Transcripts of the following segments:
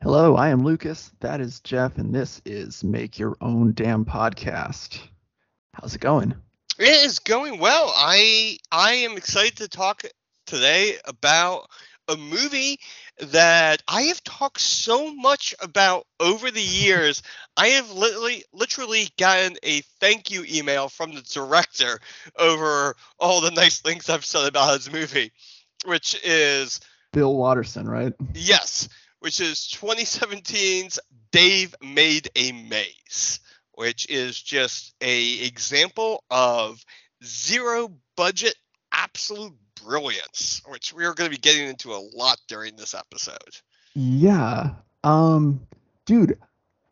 Hello, I am Lucas. That is Jeff, and this is Make Your Own Damn Podcast. How's it going? It is going well. I I am excited to talk today about a movie that I have talked so much about over the years. I have literally literally gotten a thank you email from the director over all the nice things I've said about his movie, which is Bill Watterson, right? Yes, which is 2017's Dave Made a Maze, which is just a example of zero budget absolute brilliance, which we are going to be getting into a lot during this episode. Yeah. Um dude,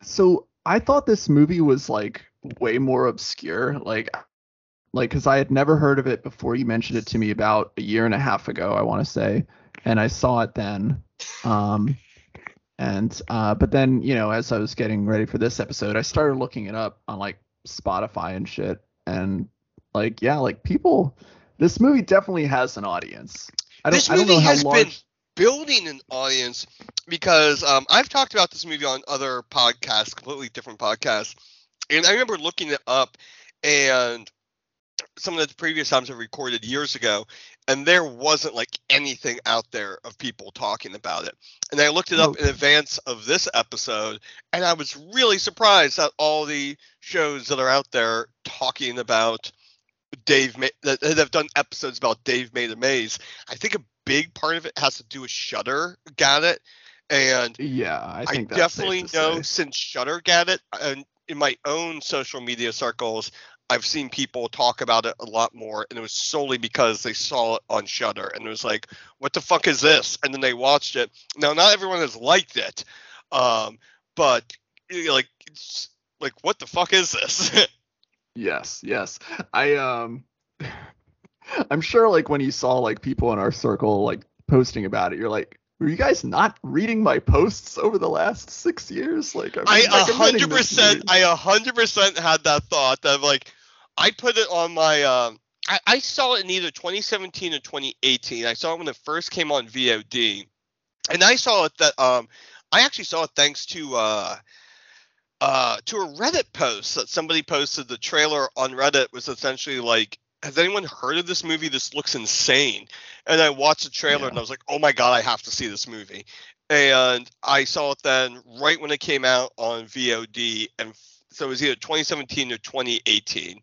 so I thought this movie was like way more obscure, like like cuz I had never heard of it before you mentioned it to me about a year and a half ago, I want to say, and I saw it then. Um and uh but then, you know, as I was getting ready for this episode, I started looking it up on like Spotify and shit and like yeah, like people this movie definitely has an audience. I don't, this I don't movie know how has large... been building an audience because um, I've talked about this movie on other podcasts, completely different podcasts, and I remember looking it up and some of the previous times I recorded years ago, and there wasn't like anything out there of people talking about it. And I looked it up Oh. in advance of this episode, and I was really surprised at all the shows that are out there talking about Dave Ma- that that have done episodes about Dave Made a Maze. I think a big part of it has to do with Shudder got it, and Yeah, I I, that's definitely know say. since Shudder got it, and in my own social media circles, I've seen people talk about it a lot more, and it was solely because they saw it on Shudder, and it was like, "What the fuck is this?" And then they watched it. Now, not everyone has liked it, um, but like, it's like, what the fuck is this? Yes, yes. I um I'm sure like when you saw like people in our circle like posting about it, you're like, were you guys not reading my posts over the last six years? Like I'm I a hundred percent, movie. I a hundred percent had that thought that like, I put it on my. Um, I, I saw it in either 2017 or 2018. I saw it when it first came on VOD, and I saw it that um, I actually saw it thanks to uh, uh, to a Reddit post that somebody posted. The trailer on Reddit was essentially like. Has anyone heard of this movie? This looks insane. And I watched the trailer Yeah. and I was like, oh my God, I have to see this movie and I saw it then right when it came out on VOD, and f- so it was either 2017 or 2018.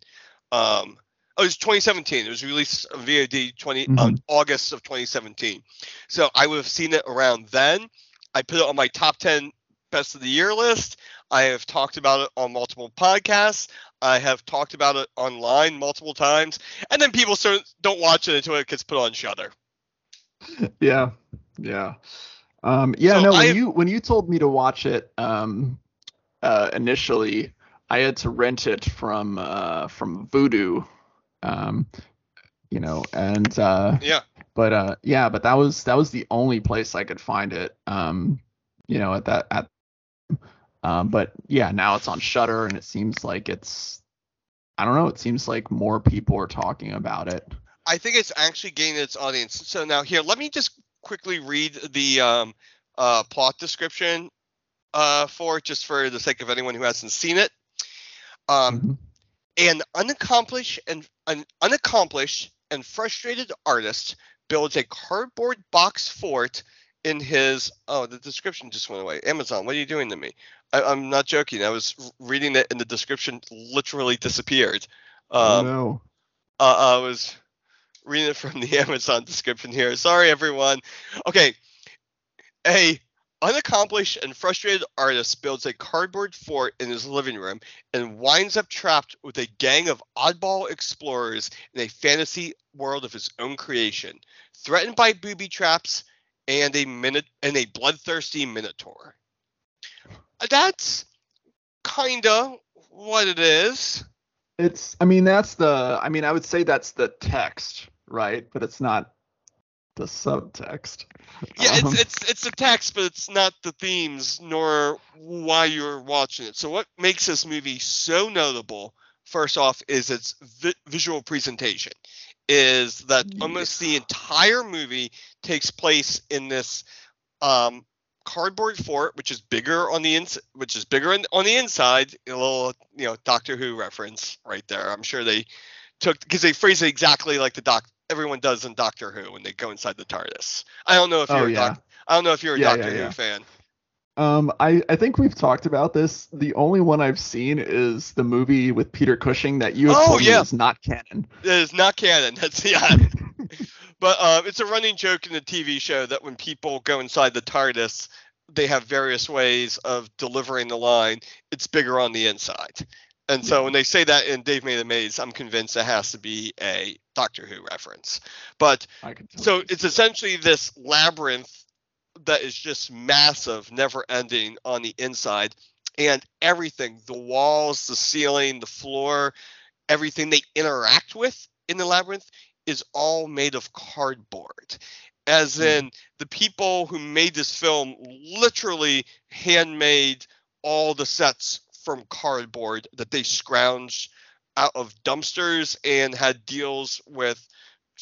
Um, oh, it was 2017. It was released on VOD 20 um, Mhm. August of 2017. So I would have seen it around then. I put it on my top 10 best of the year list. I have talked about it on multiple podcasts. I have talked about it online multiple times, and then people sort of don't watch it until it gets put on Shudder. Yeah, yeah. Um yeah, So no, when I- you when you told me to watch it um uh initially, I had to rent it from uh from Vudu. Um you know, and uh Yeah. but uh yeah but that was that was the only place i could find it um you know at that at um but yeah now it's on Shudder and it seems like it's i don't know it seems like more people are talking about it I think it's actually gaining its audience. So now here, let me just quickly read the um, uh, plot description uh, for it, just for the sake of anyone who hasn't seen it. Um, Mhm. an unaccomplished and an unaccomplished and frustrated artist builds a cardboard box fort in his oh the description just went away amazon what are you doing to me I, i'm not joking i was reading it and the description literally disappeared oh um, no uh, I was reading it from the Amazon description here. Sorry, everyone. Okay, a unaccomplished and frustrated artist builds a cardboard fort in his living room and winds up trapped with a gang of oddball explorers in a fantasy world of his own creation, threatened by booby traps and a minute and a bloodthirsty minotaur. That's kinda what it is. it's i mean that's the i mean i would say that's the text right but it's not the subtext Yeah, Um, it's it's it's the text, but it's not the themes nor why you're watching it. So what makes this movie so notable? First off, is its vi- visual presentation. Is that almost the entire movie takes place in this um, cardboard fort, which is bigger on the ins, which is bigger in, on the inside. A little, you know, Doctor Who reference right there. I'm sure they took because they phrase it exactly like the doc everyone does in Doctor Who when they go inside the TARDIS. I don't know if Oh, you're a yeah. doc, I don't know if you're a Yeah, Doctor yeah, Who fan. Um, I, I think we've talked about this. The only one I've seen is the movie with Peter Cushing that you have Oh, told me is not canon. It is not canon. That's yeah. but uh, it's a running joke in the TV show that when people go inside the TARDIS, they have various ways of delivering the line. It's bigger on the inside. And so when they say that in Dave Made a Maze, I'm convinced it has to be a Doctor Who reference. But I can tell so it's essentially this labyrinth that is just massive, never ending on the inside. And everything the walls, the ceiling, the floor, everything they interact with in the labyrinth is all made of cardboard. As Mhm. in, the people who made this film literally handmade all the sets from cardboard that they scrounged out of dumpsters and had deals with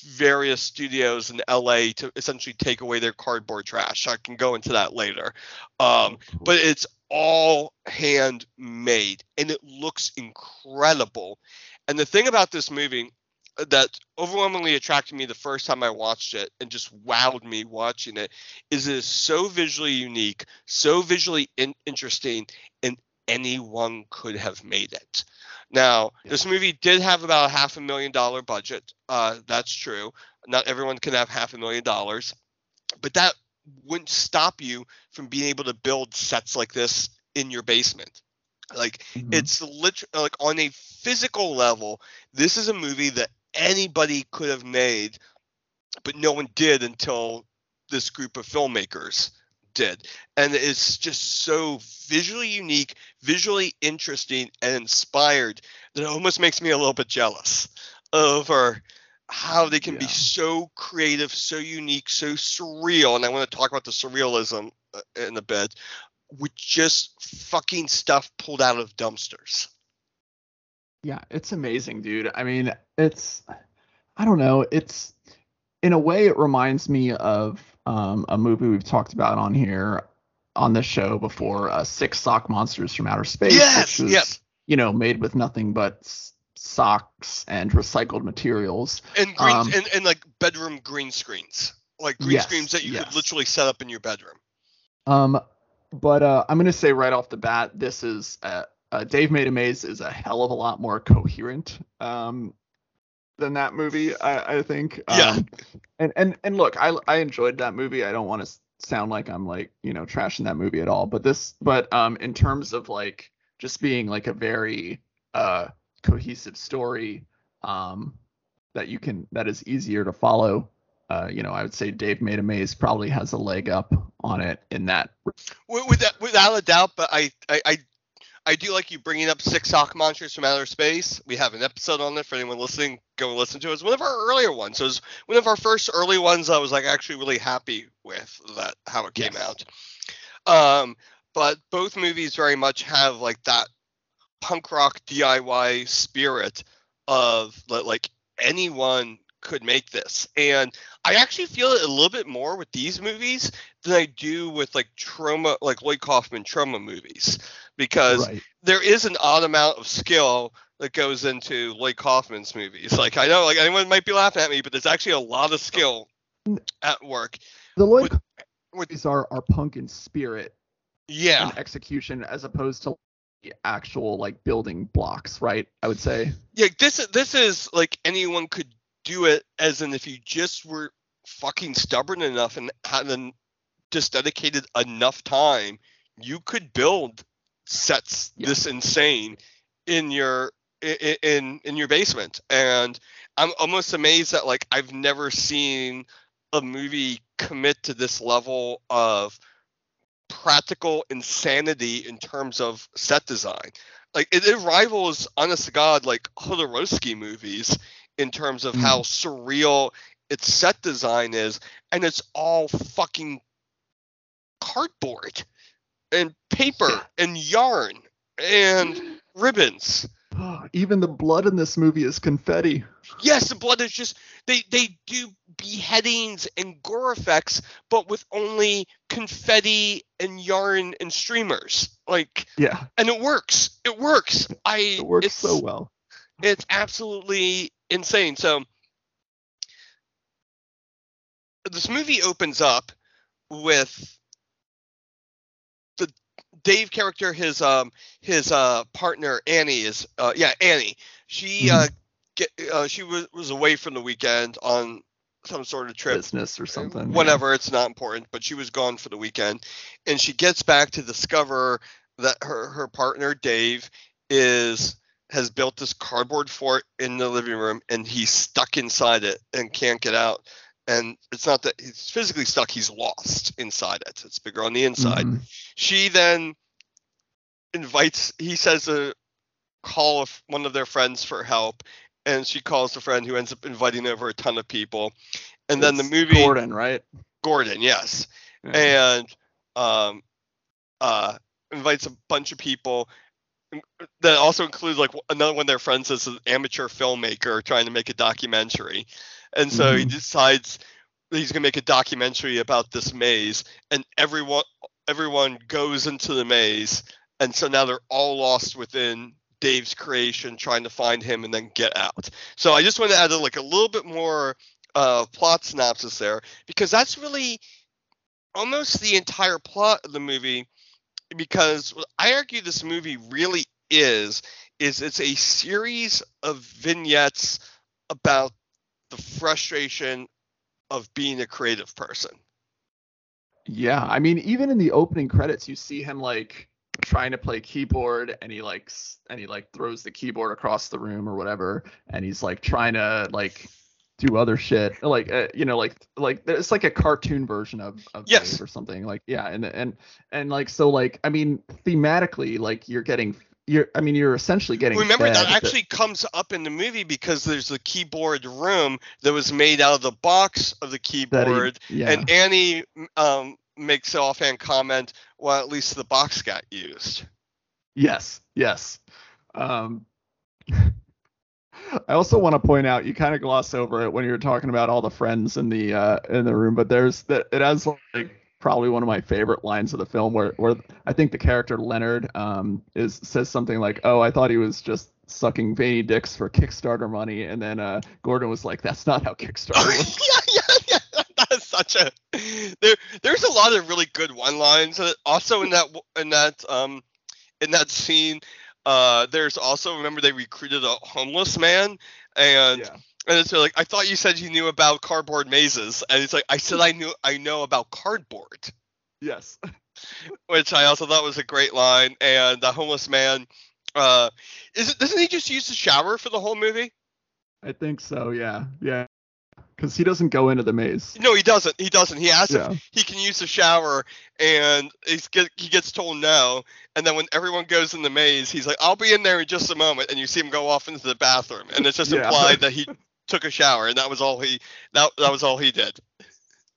various studios in LA to essentially take away their cardboard trash. I can go into that later. Um, but it's all handmade and it looks incredible. And the thing about this movie that overwhelmingly attracted me the first time I watched it and just wowed me watching it is it is so visually unique, so visually in- interesting, and anyone could have made it. Now, Yeah. this movie did have about a half a million dollar budget. Uh, that's true. Not everyone can have half a million dollars, but that wouldn't stop you from being able to build sets like this in your basement. Like Mhm. it's literally like on a physical level, this is a movie that anybody could have made, but no one did until this group of filmmakers did. And it's just so visually unique, visually interesting, and inspired that it almost makes me a little bit jealous over how they can be so creative, so unique, so surreal. And I want to talk about the surrealism uh, in a bit with just fucking stuff pulled out of dumpsters. Yeah, it's amazing, dude. I mean, it's I don't know, it's in a way it reminds me of um, a movie we've talked about on here on this show before, uh, Six Sock Monsters from Outer Space, Yes, which was, yep. you know, made with nothing but s- socks and recycled materials. and green Um, and, and like bedroom green screens like green Yes, screens that you yes. could literally set up in your bedroom Um, but uh, I'm gonna say right off the bat, this is uh, uh, Dave Made a Maze is a hell of a lot more coherent um, than that movie. I, I think. Yeah. Um, and and and look, I I enjoyed that movie. I don't want to sound like I'm like you know trashing that movie at all. But this, but um, in terms of like just being like a very uh cohesive story, um, that you can that is easier to follow. Uh, you know, I would say Dave Made a Maze probably has a leg up on it in that without, without a doubt but I, I i i do like you bringing up six sock monsters from outer space. We have an episode on it for anyone listening. Go and listen to it. It's one of our earlier ones. So it's one of our first early ones i was like actually really happy with that how it came Yes. out. Um but both movies very much have like that punk rock diy spirit of li- like anyone could make this. And i actually feel it a little bit more with these movies than i do with like Troma like lloyd kaufman Troma movies because right. there is an odd amount of skill that goes into lloyd kaufman's movies like i know like anyone might be laughing at me but there's actually a lot of skill at work The Lloyd with- movies are are punk in spirit yeah and execution as opposed to the actual like building blocks, right? I would say. Yeah, this this is like anyone could do it, as in if you just were fucking stubborn enough and had an, just dedicated enough time, you could build sets Yeah. this insane in your in in your basement. And I'm almost amazed that like I've never seen a movie commit to this level of practical insanity in terms of set design like it, it rivals honest to god like Jodorowsky movies in terms of Mm. how surreal its set design is and it's all fucking cardboard and paper and yarn and ribbons Even the blood in this movie is confetti. Yes, the blood is just they they do beheadings and gore effects, but with only confetti and yarn and streamers. Like Yeah, and it works. It works. I it works so well. It's absolutely insane. So this movie opens up with Dave character, his um his uh partner Annie is uh yeah Annie. She uh get uh, she was was away from the weekend on some sort of trip Business or something. yeah. whatever it's not important but she was gone for the weekend and she gets back to discover that her her partner dave is has built this cardboard fort in the living room and he's stuck inside it and can't get out and it's not that he's physically stuck he's lost inside it it's bigger on the inside Mhm. she then invites he says to call if- one of their friends for help and she calls the friend who ends up inviting over a ton of people and then the movie Gordon, right? Gordon, yes, Yeah. and um, uh, invites a bunch of people. That also includes like another one of their friends is an amateur filmmaker trying to make a documentary, and so he Mhm. decides he's gonna make a documentary about this maze, and everyone everyone goes into the maze, and so now they're all lost within Dave's creation, trying to find him and then get out. So I just want to add like a little bit more uh, plot synopsis there because that's really almost the entire plot of the movie because what I argue this movie really is is it's a series of vignettes about the frustration of being a creative person. Yeah, I mean, even in the opening credits, you see him like trying to play keyboard, and he like s- and he like throws the keyboard across the room or whatever, and he's like trying to like do other shit, like uh, you know, like like it's like a cartoon version of of Yes. Dave or something, like yeah, and and and like so like I mean, thematically, like you're getting you're I mean you're essentially getting Remember that the- actually comes up in the movie because there's the keyboard room that was made out of the box of the that he- keyboard yeah and Annie um, makes an offhand comment, well at least the box got used. Yes, yes. Um, I also want to point out you kind of gloss over it when you're talking about all the friends in the uh, in the room, but there's that it has like probably one of my favorite lines of the film where where I think the character Leonard um is says something like, "Oh, I thought he was just sucking veiny dicks for Kickstarter money," and then uh, Gordon was like, "That's not how Kickstarter works." yeah, yeah, yeah. That's such a there. There's a lot of really good one-lines. Uh, Also in that in that um in that scene, uh, there's also remember they recruited a homeless man and yeah. And it's like I thought you said you knew about cardboard mazes and it's like I said I knew I know about cardboard. Yes. which I also thought was a great line. And the homeless man, uh, is it, doesn't he just use the shower for the whole movie? I think so. Yeah. Yeah. Because he doesn't go into the maze. No, he doesn't. He doesn't. He asks Yeah. if he can use the shower, and he's get, he gets told no. And then when everyone goes in the maze, he's like, "I'll be in there in just a moment," and you see him go off into the bathroom, and it's just Yeah. implied that he took a shower, and that was all he that that was all he did.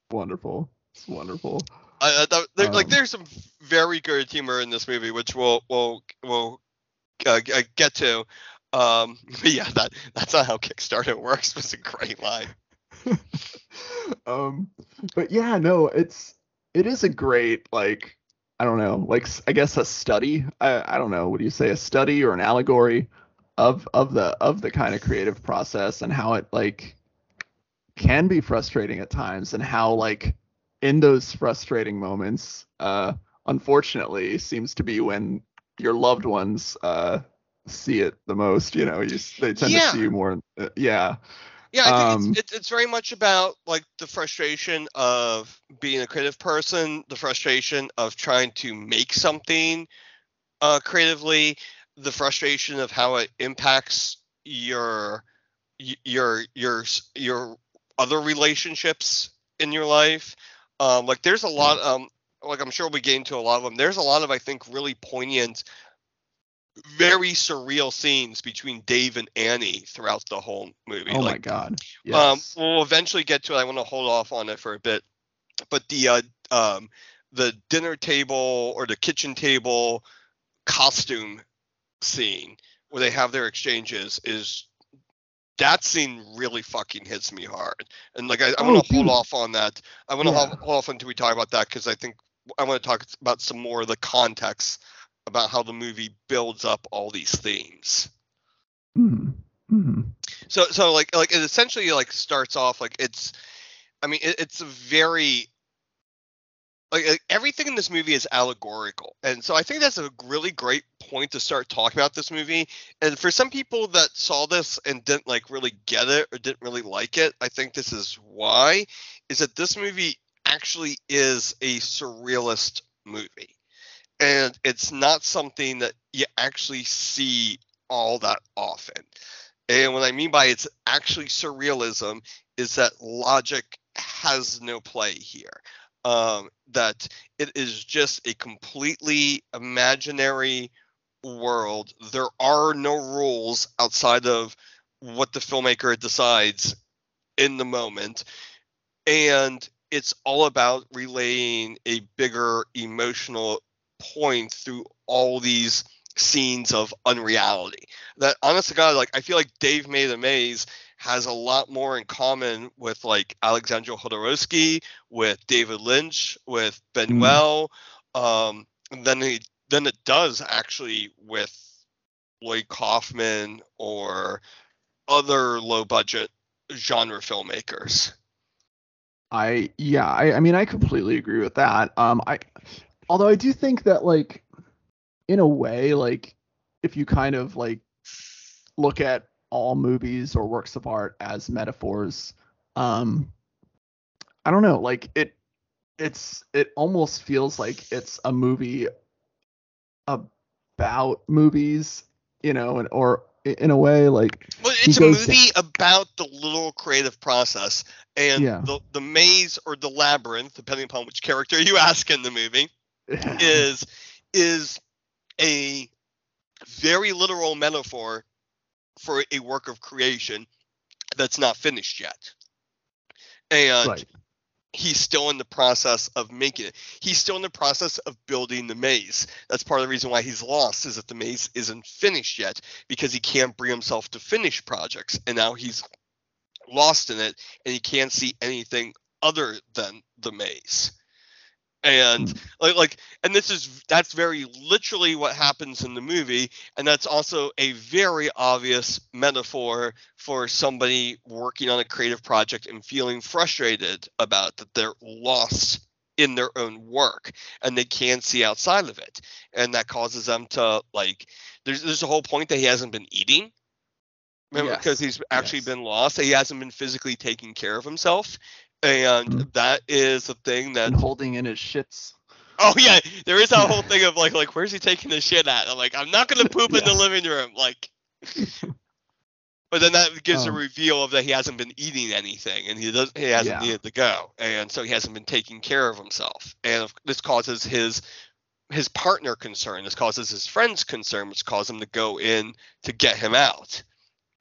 Wonderful. It's wonderful. I, I thought there, like Um, there's some very good humor in this movie, which we'll we'll we'll uh, uh, get to. Um, but yeah, that that's not how Kickstarter works. Was a great line. um but yeah no it's it is a great like i don't know like I guess a study i i don't know what do you say a study or an allegory of of the of the kind of creative process and how it like can be frustrating at times and how like in those frustrating moments uh unfortunately seems to be when your loved ones uh see it the most you know you they tend Yeah. to see you more uh, yeah Yeah, I think Um, it's, it's it's very much about like the frustration of being a creative person, the frustration of trying to make something uh, creatively, the frustration of how it impacts your your your your other relationships in your life. Um, like there's a lot um like I'm sure we get into a lot of them. There's a lot of I think really poignant very surreal scenes between Dave and Annie throughout the whole movie. oh my like god um, yes we'll eventually get to it. I want to hold off on it for a bit. But the uh, um, the dinner table or the kitchen table costume scene where they have their exchanges is that scene really fucking hits me hard. And like I, I Oh, want to hold off on that. I want to Yeah. hold, off until we talk about that because I think I want to talk about some more of the context about how the movie builds up all these themes. Mhm. Mhm. So so like like it essentially like starts off like it's I mean it, it's a very like, everything in this movie is allegorical. And so I think that's a really great point to start talking about this movie. And for some people that saw this and didn't like really get it or didn't really like it, I think this is why is that this movie actually is a surrealist movie. And it's not something that you actually see all that often. And what I mean by it's actually surrealism is that logic has no play here. Um, that it is just a completely imaginary world. There are no rules outside of what the filmmaker decides in the moment. And it's all about relaying a bigger emotional point through all these scenes of unreality. That honest to God, like I feel like Dave Made a Maze has a lot more in common with like Alejandro Jodorowsky, with David Lynch, with Buñuel, um, than it than it does actually with Lloyd Kaufman or other low budget genre filmmakers. I yeah, I, I mean I completely agree with that. Um I although I do think that like in a way like if you kind of like look at all movies or works of art as metaphors, um I don't know, like it it's it almost feels like it's a movie about movies, you know, and or in a way like Well, it's a movie about the little creative process and Yeah. the the maze or the labyrinth, depending upon which character you ask in the movie, is is a very literal metaphor for a work of creation that's not finished yet. And right. he's still in the process of making it. He's still in the process of building the maze. That's part of the reason why he's lost is that the maze isn't finished yet because he can't bring himself to finish projects and now he's lost in it and he can't see anything other than the maze. And hmm. like like and this is that's very literally what happens in the movie and that's also a very obvious metaphor for somebody working on a creative project and feeling frustrated about that they're lost in their own work and they can't see outside of it. And that causes them to like there's there's a whole point that he hasn't been eating. Remember Yes, because he's actually yes. been lost he hasn't been physically taking care of himself and Mhm. that is the thing that And holding in his shits. Oh yeah, there is that whole thing of like like where's he taking the shit at? I'm like I'm not gonna poop in the living room, like. But then that gives a Um, reveal of that he hasn't been eating anything and he does he hasn't Yeah. needed to go and so he hasn't been taking care of himself and this causes his his partner concern. This causes his friends concern, which causes him to go in to get him out.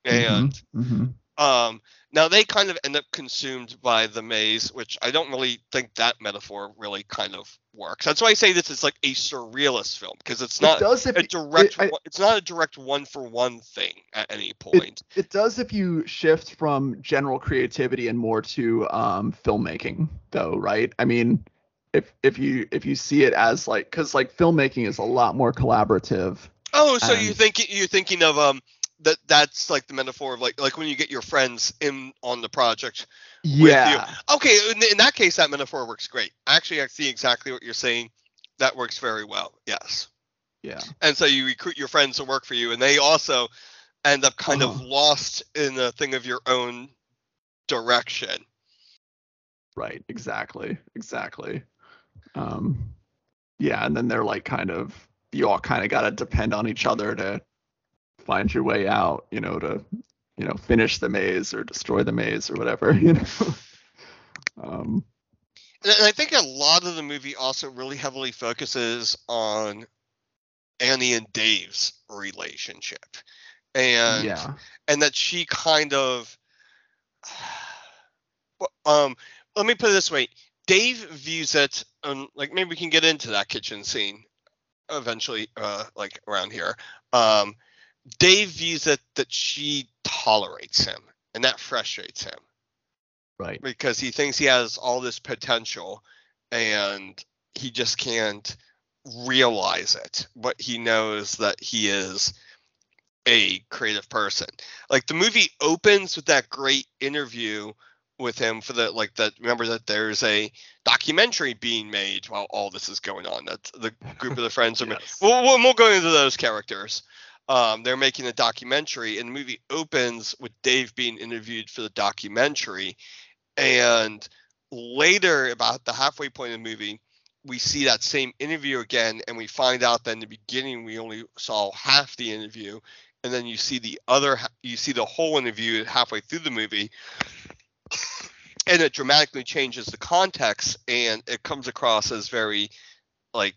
And Mhm. um, now they kind of end up consumed by the maze, which I don't really think that metaphor really kind of works. That's why I say this is like a surrealist film because it's it not if a direct. it- I- it's not a direct one for one thing at any point. it does if you shift from general creativity and more to um filmmaking though right i mean if if you if you see it as like because like filmmaking is a lot more collaborative oh, so you think you're thinking of um that that's like the metaphor of like like when you get your friends in on the project with yeah you. Okay, in, in that case, that metaphor works great. Actually, I see exactly what you're saying. That works very well. Yes. yeah and so you recruit your friends to work for you and they also end up kind of Uh-huh. lost in a thing of your own direction right exactly exactly um yeah and then they're like kind of you all kind of got to depend on each other to find your way out you know to you know finish the maze or destroy the maze or whatever you know? Um and i think a lot of the movie also really heavily focuses on annie and dave's relationship. And yeah. and that she kind of um let me put it this way. Dave views it um, like maybe we can get into that kitchen scene eventually uh like around here. Um Dave views it that she tolerates him, and that frustrates him Right. because he thinks he has all this potential, and he just can't realize it. But he knows that he is a creative person. Like the movie opens with that great interview with him for the like that remember that there's a documentary being made while all this is going on that the group of the friends are Yes. we'll, we'll, we'll go into those characters um, they're making a documentary and the movie opens with dave being interviewed for the documentary. And later about the halfway point of the movie we see that same interview again and we find out that in the beginning we only saw half the interview. And then you see the other you see the whole interview halfway through the movie. And it dramatically changes the context and it comes across as very like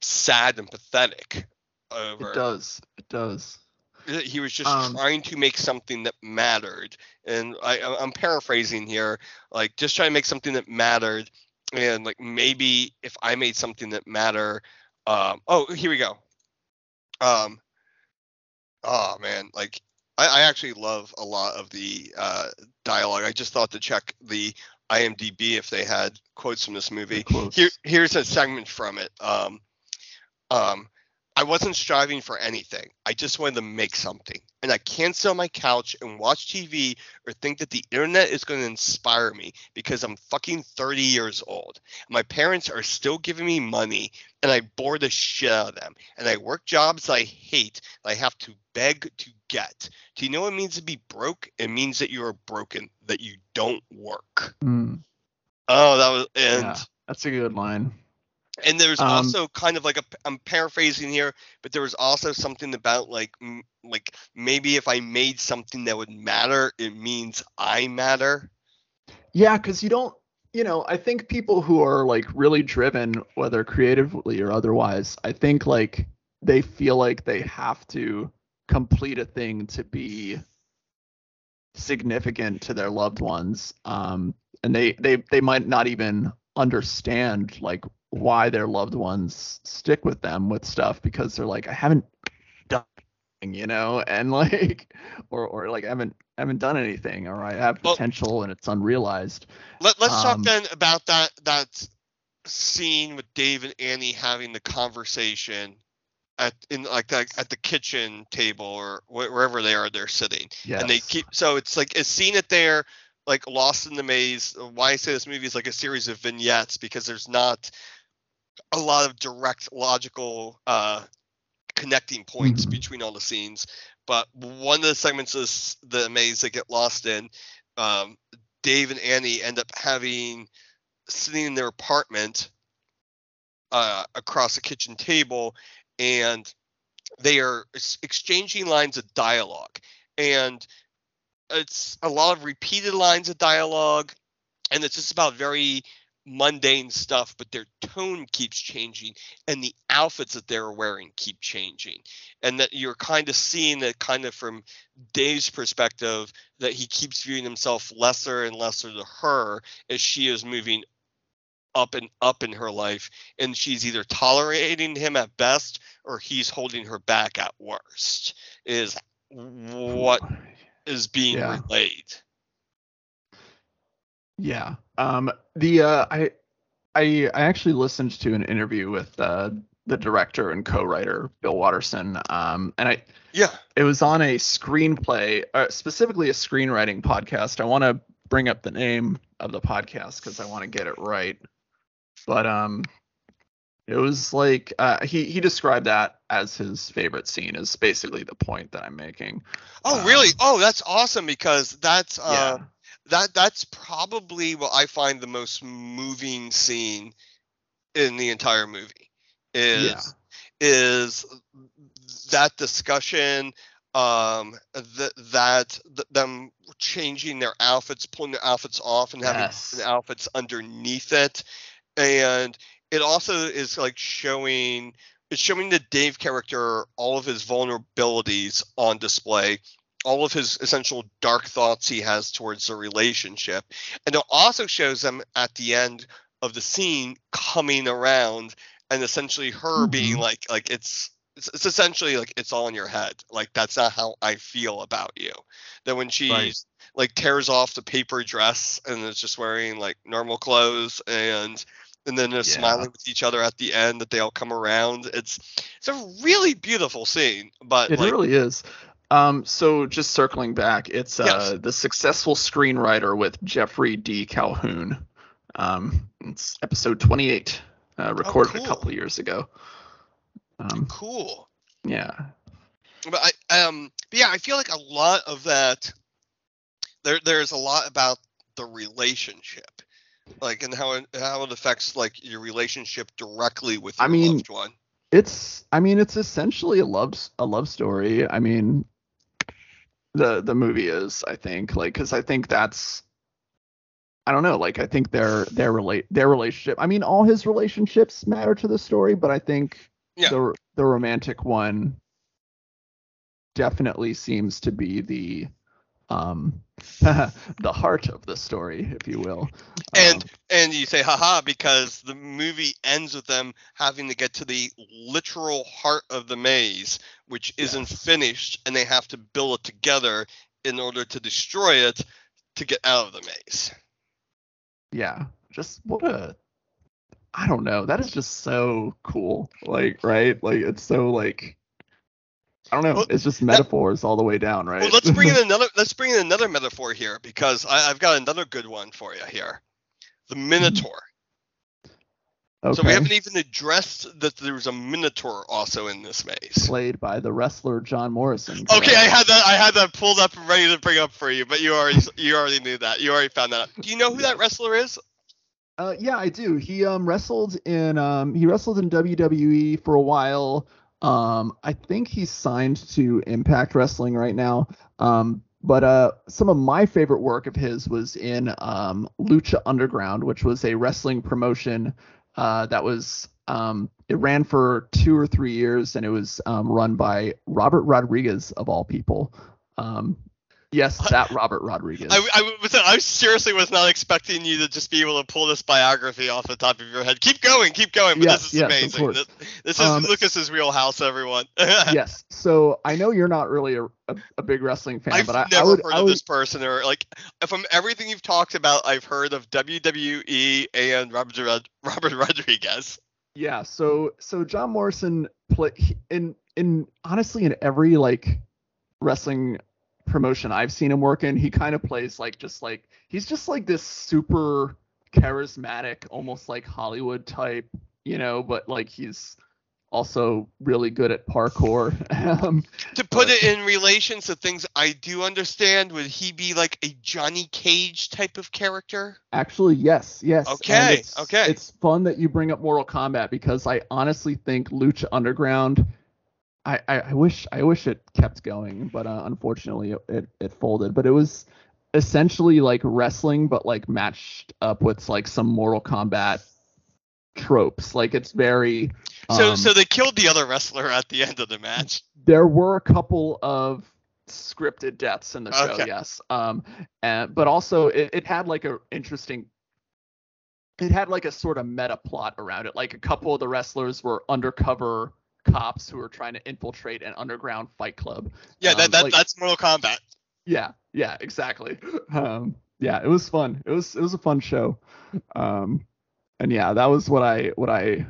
sad and pathetic over. It does. It does. he was just Um, trying to make something that mattered and I, i'm paraphrasing here like just trying to make something that mattered and like maybe if i made something that matter um oh here we go. Um oh man like i, I actually love a lot of the uh dialogue. I just thought to check the imdb if they had quotes from this movie. Here here's a segment from it. Um um I wasn't striving for anything. I just wanted to make something. And I can't sit on my couch and watch TV or think that the internet is going to inspire me because I'm fucking 30 years old. My parents are still giving me money and I bore the shit out of them. And I work jobs I hate that I have to beg to get. Do you know what it means to be broke? It means that you are broken, that you don't work. Mm, Oh, that was and yeah, that's a good line. And there's Um, also kind of like a i'm paraphrasing here but there was also something about like m- like maybe if i made something that would matter it means i matter Yeah, because you don't, you know, I think people who are like really driven, whether creatively or otherwise, I think like they feel like they have to complete a thing to be significant to their loved ones. Um, and they, they, they might not even understand like why their loved ones stick with them with stuff because they're like, I haven't done, anything," you know, and like, or, or like I haven't, haven't done anything, or I have Well- potential and it's unrealized. Let, let's Um, talk then about that that scene with dave and annie having the conversation at in like that at the kitchen table or wherever they are they're sitting Yes. and they keep so it's like a scene that they're like lost in the maze why i say this movie is like a series of vignettes because there's not a lot of direct logical uh connecting points Mhm. between all the scenes but one of the segments is the maze they get lost in um dave and annie end up having sitting in their apartment uh across a kitchen table and they are ex- exchanging lines of dialogue and it's a lot of repeated lines of dialogue and it's just about very mundane stuff but their tone keeps changing and the outfits that they're wearing keep changing. And that you're kind of seeing that kind of from dave's perspective that he keeps viewing himself lesser and lesser to her as she is moving up and up in her life and she's either tolerating him at best or he's holding her back at worst is what is being Yeah. relayed Yeah. Um the uh I I I actually listened to an interview with uh the director and co-writer Bill Watterson um and I yeah it was on a screenplay uh, specifically a screenwriting podcast. I want to bring up the name of the podcast cuz I want to get it right. But um it was like uh, he he described that as his favorite scene is basically the point that I'm making. oh really Um, oh that's awesome because that's uh yeah. That that's probably what i find the most moving scene in the entire movie is Yeah. is that discussion um that that th- them changing their outfits pulling their outfits off and having Yes. outfits underneath it and it also is like showing it's showing the dave character all of his vulnerabilities on display all of his essential dark thoughts he has towards the relationship and it also shows them at the end of the scene coming around and essentially her being Mhm. like like it's it's, it's essentially like it's all in your head. Like that's not how I feel about you. That when she Right. like tears off the paper dress and is just wearing like normal clothes and and then they're Yeah. smiling with each other at the end that they all come around. It's it's a really beautiful scene. But It like really is. Um, so just circling back, it's uh, Yes. the successful screenwriter with Jeffrey D. Calhoun. Um, it's episode 28, uh, recorded Oh, cool. a couple of years ago. Um, cool. yeah, but I um but yeah, I feel like a lot of that there there's a lot about the relationship. Like and how it how it affects like your relationship directly with your I mean- loved one. it's. I mean, it's essentially a love a love story. I mean, the the movie is. I think like because I think that's. I don't know. Like I think their their relate their relationship. I mean, all his relationships matter to the story, but I think Yeah. the the romantic one definitely seems to be the um the heart of the story, if you will. And Um, and you say haha because the movie ends with them having to get to the literal heart of the maze, which isn't Yes. finished, and they have to build it together in order to destroy it to get out of the maze. yeah, just what a I don't know. That is just so cool. Like, right? Like it's so like I don't know. Well, it's just metaphors all the way down, right? Well, let's bring in another. Let's bring in another metaphor here because I, I've got another good one for you here. The Minotaur. okay. So we haven't even addressed that there was a Minotaur also in this maze. played by the wrestler John Morrison. Okay, I had that. I had that pulled up and ready to bring up for you, but you already you already knew that. You already found that. out. Do you know who that wrestler is? Uh, yeah, I do. He um wrestled in um he wrestled in WWE for a while. Um, I think he's signed to Impact Wrestling right now. Um, but uh, some of my favorite work of his was in um Lucha Underground, which was a wrestling promotion uh that was um it ran for two or three years and it was um run by Robert Rodriguez of all people. Yes, that Robert Rodriguez. I, I was I seriously was not expecting you to just be able to pull this biography off the top of your head. Keep going, keep going. But Yes, this is yes, amazing. This, this is Um, Lucas's wheelhouse, everyone. yes. So I know you're not really a, a, a big wrestling fan, I've but I, never I would, heard of would, this person or like from everything you've talked about, I've heard of WWE and Robert Robert Rodriguez. yeah. So so John Morrison play in in honestly in every like wrestling promotion I've seen him work in, he kind of plays like just like he's just like this super charismatic, almost like Hollywood type, you know, but like he's also really good at parkour. um, To put it in relation to things I do understand, would he be like a Johnny Cage type of character? Actually, yes, yes. Okay, it's- okay. It's fun that you bring up Mortal Kombat because I honestly think Lucha Underground. I, I, I wish I wish it kept going, but uh, unfortunately it, it, it folded. But it was essentially like wrestling, but like matched up with like some Mortal Kombat tropes. Like it's very. So um, so they killed the other wrestler at the end of the match. there were a couple of scripted deaths in the show, Okay. yes. Um, and but also it, it had like a interesting. It had like a sort of meta plot around it. Like a couple of the wrestlers were undercover cops who are trying to infiltrate an underground fight club. Yeah, that, Um, that like- that's Mortal Kombat. Yeah, yeah, exactly. Um, yeah, it was fun. It was it was a fun show. Um, and yeah, that was what I what I,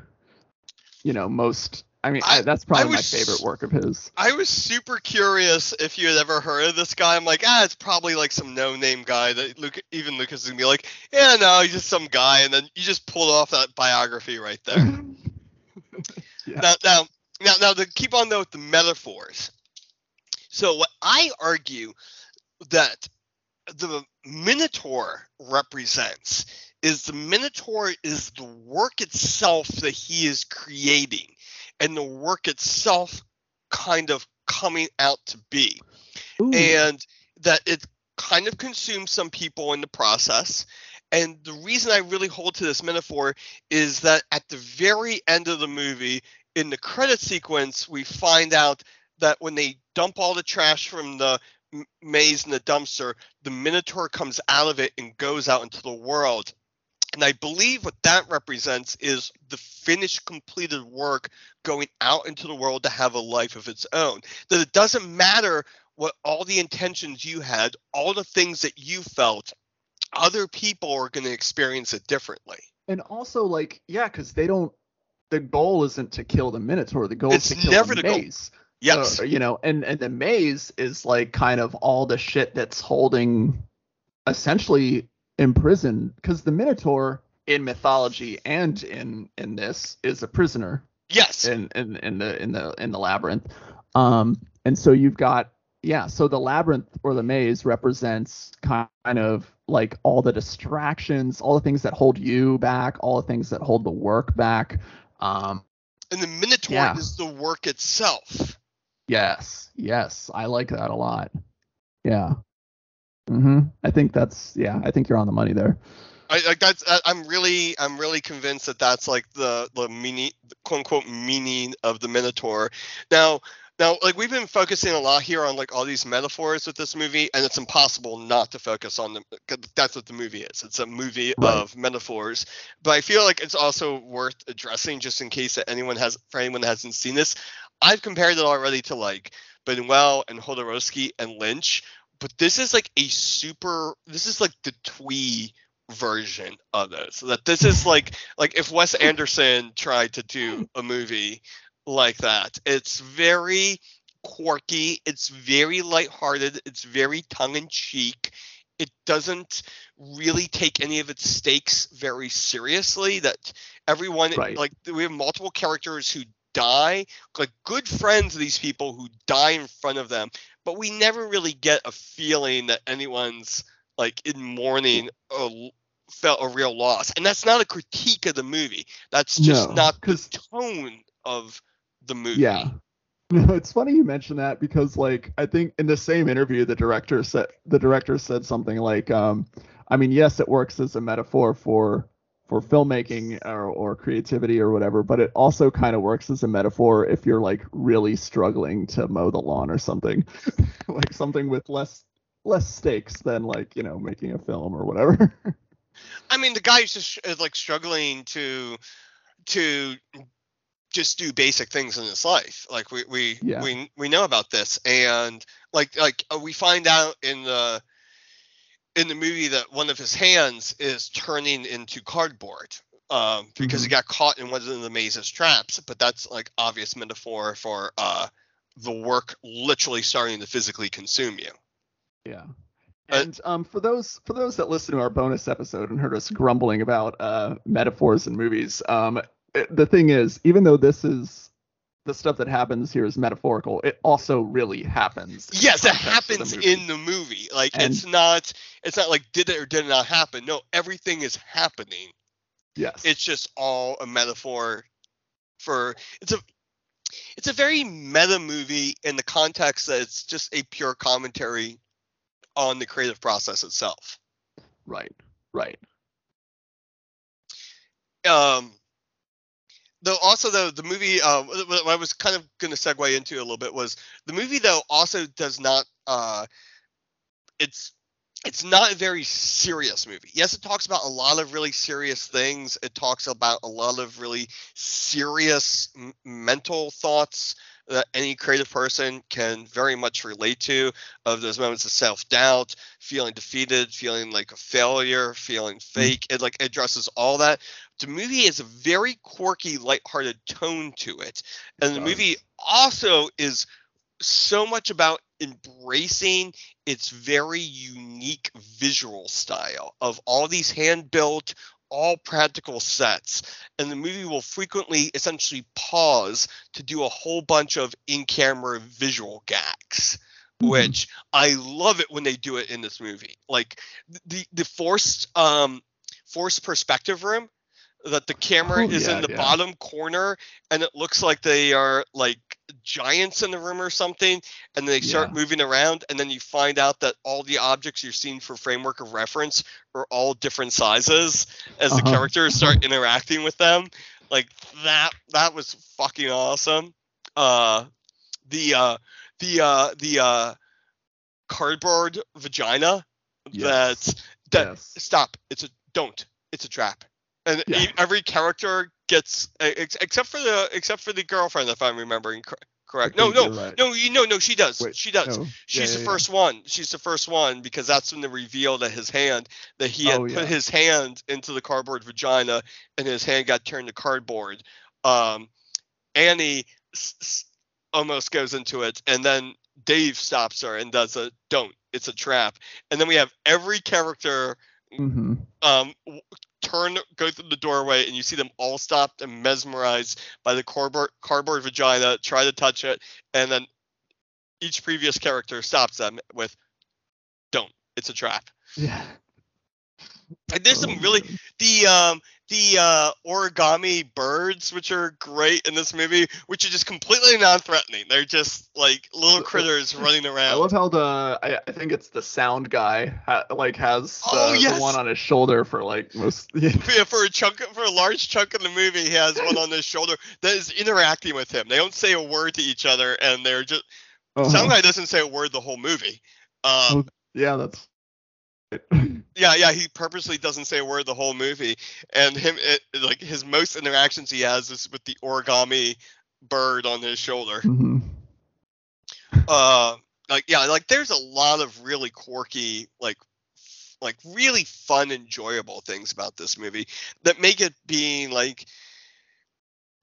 you know, most. I mean, I, I- that's probably my was- favorite work of his. I was super curious if you had ever heard of this guy. I'm like, ah, it's probably like some no-name guy that Luke, even Lucas is gonna be like, yeah, no, he's just some guy, and then you just pulled off that biography right there. Yeah. Now, now, now, now, to keep on though with the metaphors. So what I argue that the Minotaur represents is the Minotaur is the work itself that he is creating, and the work itself kind of coming out to be Ooh. and that it kind of consumes some people in the process. And the reason I really hold to this metaphor is that at the very end of the movie, in the credit sequence, we find out that when they dump all the trash from the maze in the dumpster, the Minotaur comes out of it and goes out into the world. And I believe what that represents is the finished, completed work going out into the world to have a life of its own. That it doesn't matter what all the intentions you had, all the things that you felt, other people are going to experience it differently. And also, like, yeah, because they don't. The goal isn't to kill the Minotaur. The goal It's is to kill never the the goal. maze. Yes. Uh, you know, and and the maze is like kind of all the shit that's holding, essentially imprisoned. Because the Minotaur in mythology and in in this is a prisoner yes. in in in the in the in the labyrinth. Um, and so you've got yeah, so the labyrinth or the maze represents kind of like all the distractions, all the things that hold you back, all the things that hold the work back. Um, and the Minotaur Yeah. is the work itself. yes, yes, I like that a lot. Yeah. hmm I think that's yeah, I think you're on the money there. I like that's I- I'm really I'm really convinced that that's like the the meaning quote unquote meaning of the Minotaur. Now now like we've been focusing a lot here on like all these metaphors with this movie, and it's impossible not to focus on them. That's what the movie is. It's a movie Right. of metaphors. But I feel like it's also worth addressing just in case that anyone has for anyone that hasn't seen this. I've compared it already to like Buñuel and Jodorowsky and Lynch, but this is like a super. This is like the twee version of this. So that this is like like if Wes Anderson tried to do a movie like that. It's very quirky, it's very lighthearted, it's very tongue in cheek. It doesn't really take any of its stakes very seriously. That everyone Right. like we have multiple characters who die, like good friends of these people who die in front of them, but we never really get a feeling that anyone's like in mourning or felt a real loss. And that's not a critique of the movie. That's just No, not the tone of the movie. Yeah. No, it's funny you mention that because like I think in the same interview the director said the director said something like um I mean yes it works as a metaphor for for filmmaking or, or creativity or whatever but it also kind of works as a metaphor if you're like really struggling to mow the lawn or something like something with less less stakes than like you know making a film or whatever I mean, the guy's just is like struggling to to just do basic things in his life. Like we we Yeah. we we know about this, and like like uh, we find out in the in the movie that one of his hands is turning into cardboard um, because he got caught in one of the maze's traps. But that's like obvious metaphor for uh, the work literally starting to physically consume you. Yeah. Uh, And um, for those for those that listen to our bonus episode and heard us grumbling about uh, metaphors in movies, um, the thing is, even though this is the stuff that happens here is metaphorical, it also really happens. Yes, it of the happens in the movie. Like And- it's not it's not like did it or did it not happen. No, everything is happening. Yes. It's just all a metaphor for it's a it's a very meta movie in the context that it's just a pure commentary on the creative process itself. right. Right. Um though also though the movie um what what I was kind of going to segue into a little bit was the movie though also does not uh it's it's not a very serious movie. Yes, it talks about a lot of really serious things. It talks about a lot of really serious m- mental thoughts that any creative person can very much relate to of those moments of self-doubt, feeling defeated, feeling like a failure, feeling fake. It like addresses all that. The movie has a very quirky, lighthearted tone to it. And the movie also is so much about embracing its very unique visual style of all these hand built all practical sets and the movie will frequently essentially pause to do a whole bunch of in-camera visual gags Mhm. which i love it when they do it in this movie like the the forced um forced perspective room that the camera Oh, is yeah, in the yeah. bottom corner and it looks like they are like giants in the room or something and they start Yeah. moving around and then you find out that all the objects you're seeing for framework of reference are all different sizes as the Uh-huh. characters start interacting with them like that that was fucking awesome uh the uh the uh the uh cardboard vagina Yes. that that Yes. stop it's a don't it's a trap, and Yeah. every character gets ex- except for the except for the girlfriend, if I'm remembering cor- correct. No, no, right. no, you no, no, she does. Wait, she does. no. She's yeah, the yeah. first one. She's the first one because that's when they reveal that his hand that he had Oh, put yeah. his hand into the cardboard vagina and his hand got turned to cardboard. Um, Annie s- s- almost goes into it, and then Dave stops her and does a don't. It's a trap. And then we have every character hmm um w- turn go through the doorway and you see them all stopped and mesmerized by the cardboard cardboard vagina try to touch it and then each previous character stops them with don't. It's a trap. Yeah. and there's some Oh, really the um the uh origami birds which are great in this movie which are just completely non-threatening they're just like little critters running around. I love how the I, I think it's the sound guy ha, like has the, Oh, the one on his shoulder for like most. Yeah. For a chunk, for a large chunk of the movie, he has one on his shoulder that is interacting with him. They don't say a word to each other, and they're just. Uh-huh. Sound guy doesn't say a word the whole movie. Um, Yeah, that's. Yeah, yeah, he purposely doesn't say a word the whole movie, and him, it, like his most interactions he has is with the origami bird on his shoulder. Mhm. uh like yeah like there's a lot of really quirky like f- like really fun enjoyable things about this movie that make it being like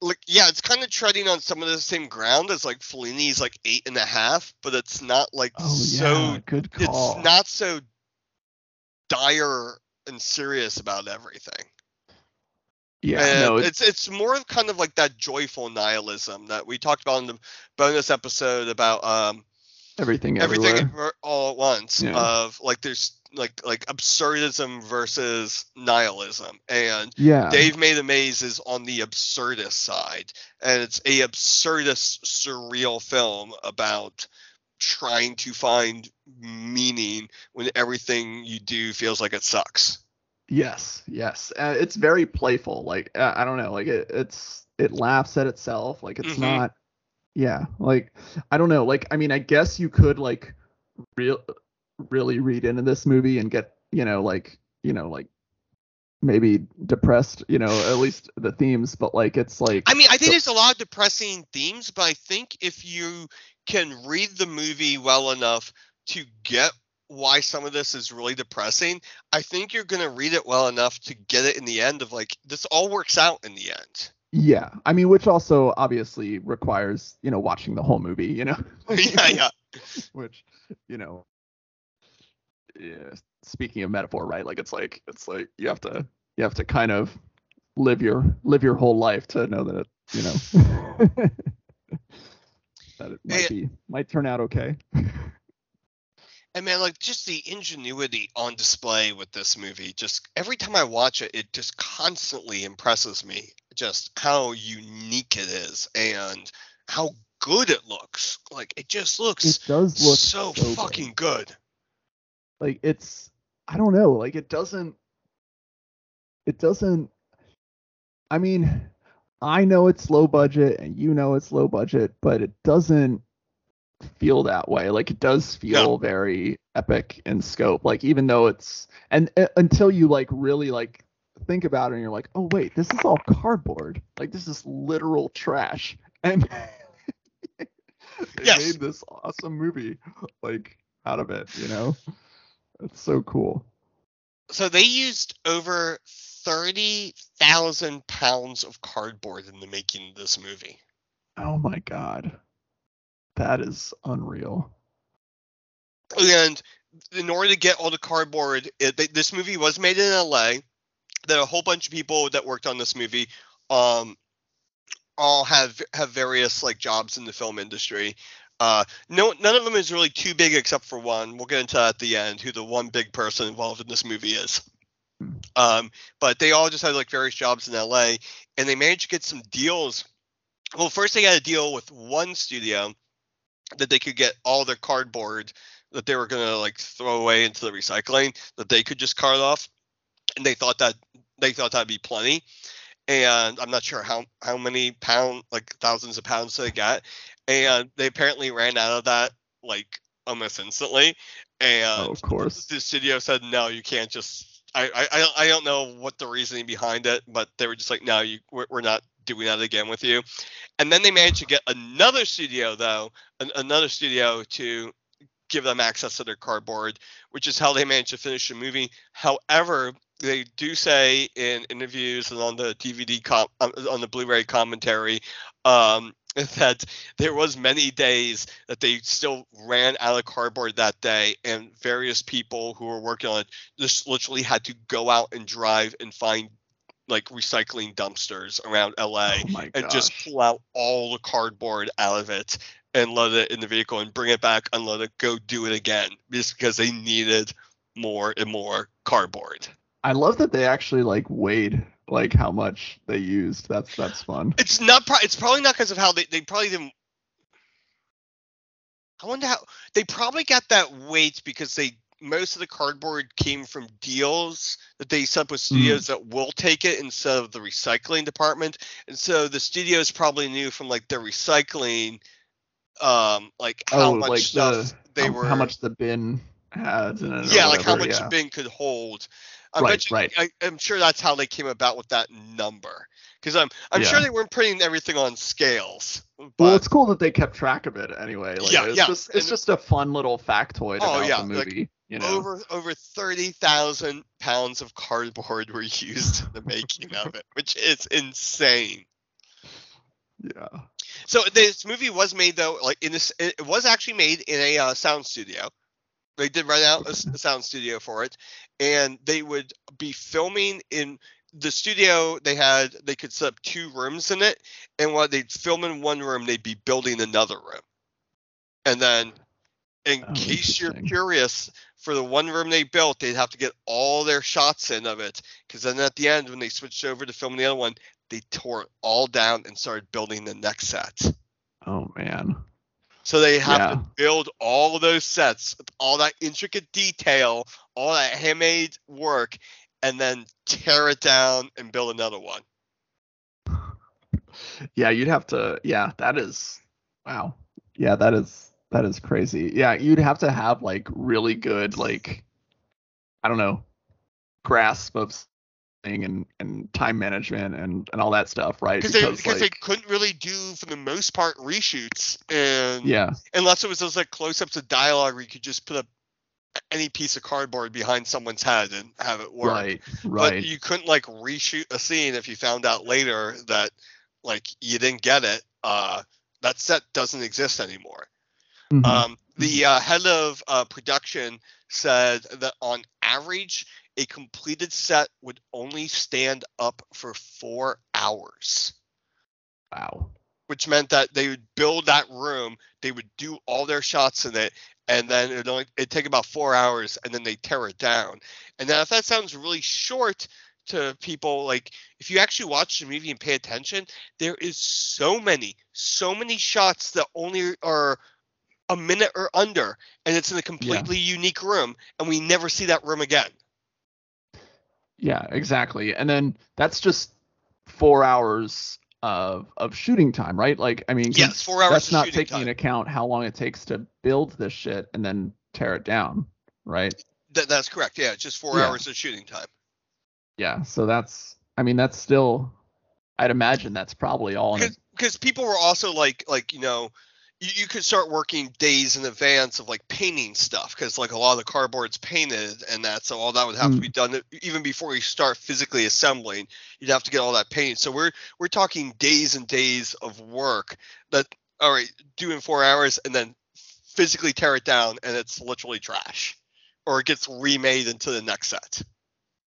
like yeah it's kind of treading on some of the same ground as like Fellini's like eight and a half but it's not like Oh so yeah, good call. it's not so dire and serious about everything Yeah, and no, it's it's more of kind of like that joyful nihilism that we talked about in the bonus episode about um everything everything everywhere. all at once Yeah. of like there's like like absurdism versus nihilism and Yeah. Dave Made a Maze is on the absurdist side and it's a absurdist surreal film about trying to find meaning when everything you do feels like it sucks. Yes, yes. Uh, it's very playful. Like uh, I don't know, like it, it's it laughs at itself. Like it's Mhm. not. Yeah, like I don't know. Like I mean, I guess you could like real really read into this movie and get you know like you know like maybe depressed. You know, at least the themes. But like it's like I mean, I think So- there's a lot of depressing themes, but I think if you can read the movie well enough to get why some of this is really depressing, I think you're going to read it well enough to get it in the end of like, this all works out in the end. yeah. I mean, which also obviously requires you know watching the whole movie. You know. yeah, yeah. which you know yeah, speaking of metaphor right like it's like it's like you have to you have to kind of live your live your whole life to know that it, you know that it might be might turn out okay And man, like just the ingenuity on display with this movie, just every time I watch it, it just constantly impresses me just how unique it is and how good it looks. Like it just looks it does look so, so good. fucking good. like it's i don't know like it doesn't it doesn't i mean i know it's low budget and you know it's low budget but it doesn't feel that way. Like it does feel very epic in scope. Like even though it's and uh, until you like really like think about it and you're like oh wait this is all cardboard. Like this is literal trash. And they Yes. made this awesome movie like out of it you know? It's so cool. So they used over thirty thousand pounds of cardboard in the making of this movie. oh my god that is unreal And in order to get all the cardboard, it, they, this movie was made in LA. That a whole bunch of people that worked on this movie. Um, all have have various like jobs in the film industry. Uh, no, none of them is really too big except for one. We'll get into that at the end, who the one big person involved in this movie is. Um, but they all just had like various jobs in LA, and they managed to get some deals. Well, first they got a deal with one studio that they could get all their cardboard that they were gonna like throw away into the recycling that they could just cart off, and they thought that they thought that'd be plenty. And I'm not sure how how many pound like thousands of pounds they got, and they apparently ran out of that like almost instantly. And oh of course the studio said no, you can't just I, I I don't know what the reasoning behind it, but they were just like, no, you we're, not doing that again with you. And then they managed to get another studio though, an, another studio to give them access to their cardboard, which is how they managed to finish the movie. However, they do say in interviews and on the DVD com- um, on the Blu-ray commentary um, that there was many days that they still ran out of cardboard that day, and various people who were working on it just literally had to go out and drive and find like recycling dumpsters around LA Oh and just pull out all the cardboard out of it and load it in the vehicle and bring it back, unload it, go do it again, just because they needed more and more cardboard. I love that they actually like weighed like how much they used. That's that's fun. It's not. Pro- it's probably not because of how they. They probably didn't. I wonder how they probably got that weight because they most of the cardboard came from deals that they set up with studios that will take it instead of the recycling department, and so the studios probably knew from like their recycling, um, like how oh, much like stuff the they how, were. how much the bin had in it. or yeah, like how much yeah. the bin could hold. I Right, bet you, right. I, I'm sure that's how they came about with that number. Because I'm, I'm sure they weren't putting everything on scales. But, Well, it's cool that they kept track of it anyway. Like, Yeah, it's yeah, just it's and- just a fun little factoid Oh, about yeah, the like, movie. you know, over over thirty thousand pounds of cardboard were used in the making of it, which is insane. yeah. So this movie was made though, like in this, it was actually made in a uh, sound studio. They did rent out a, s- a sound studio for it, and they would be filming in the studio. They had they could set up two rooms in it, and while they'd film in one room, they'd be building another room, and then. In Oh, case you're curious, for the one room they built, they'd have to get all their shots in of it. Because then at the end, when they switched over to filming the other one, they tore it all down and started building the next set. Oh man. So they have Yeah. to build all of those sets, with all that intricate detail, all that handmade work, and then tear it down and build another one. Yeah, you'd have to. Yeah, that is. Wow. Yeah, that is that is crazy. Yeah, you'd have to have like really good like, I don't know, grasp of thing and and time management and and all that stuff, right? Because they, because they like, couldn't really do, for the most part, reshoots, and yeah, unless it was those like close-ups of dialogue where you could just put up any piece of cardboard behind someone's head and have it work. right, right. But you couldn't like reshoot a scene if you found out later that like you didn't get it. Uh, that set doesn't exist anymore. Mhm. Um, the uh, head of uh, production said that on average, a completed set would only stand up for four hours, wow. which meant that they would build that room, they would do all their shots in it, and then it'd only it'd take about four hours, and then they tear it down. And now, if that sounds really short to people, like if you actually watch the movie and pay attention, there is so many, so many shots that only are a minute or under, and it's in a completely unique room, and we never see that room again. Yeah, exactly. And then that's just four hours of of shooting time, right? Like, I mean, Yes, four hours That's not taking time. into account how long it takes to build this shit and then tear it down, right? That, that's correct. Yeah, it's just four Yeah. hours of shooting time. Yeah. So that's, I mean, that's still, I'd imagine that's probably all. Because people were also like like you know you, you could start working days in advance of like painting stuff because like a lot of the cardboard's painted and that so all that would have to Mm. be done even before you start physically assembling you'd have to get all that painted so we're we're talking days and days of work that all right do in four hours and then physically tear it down and it's literally trash or it gets remade into the next set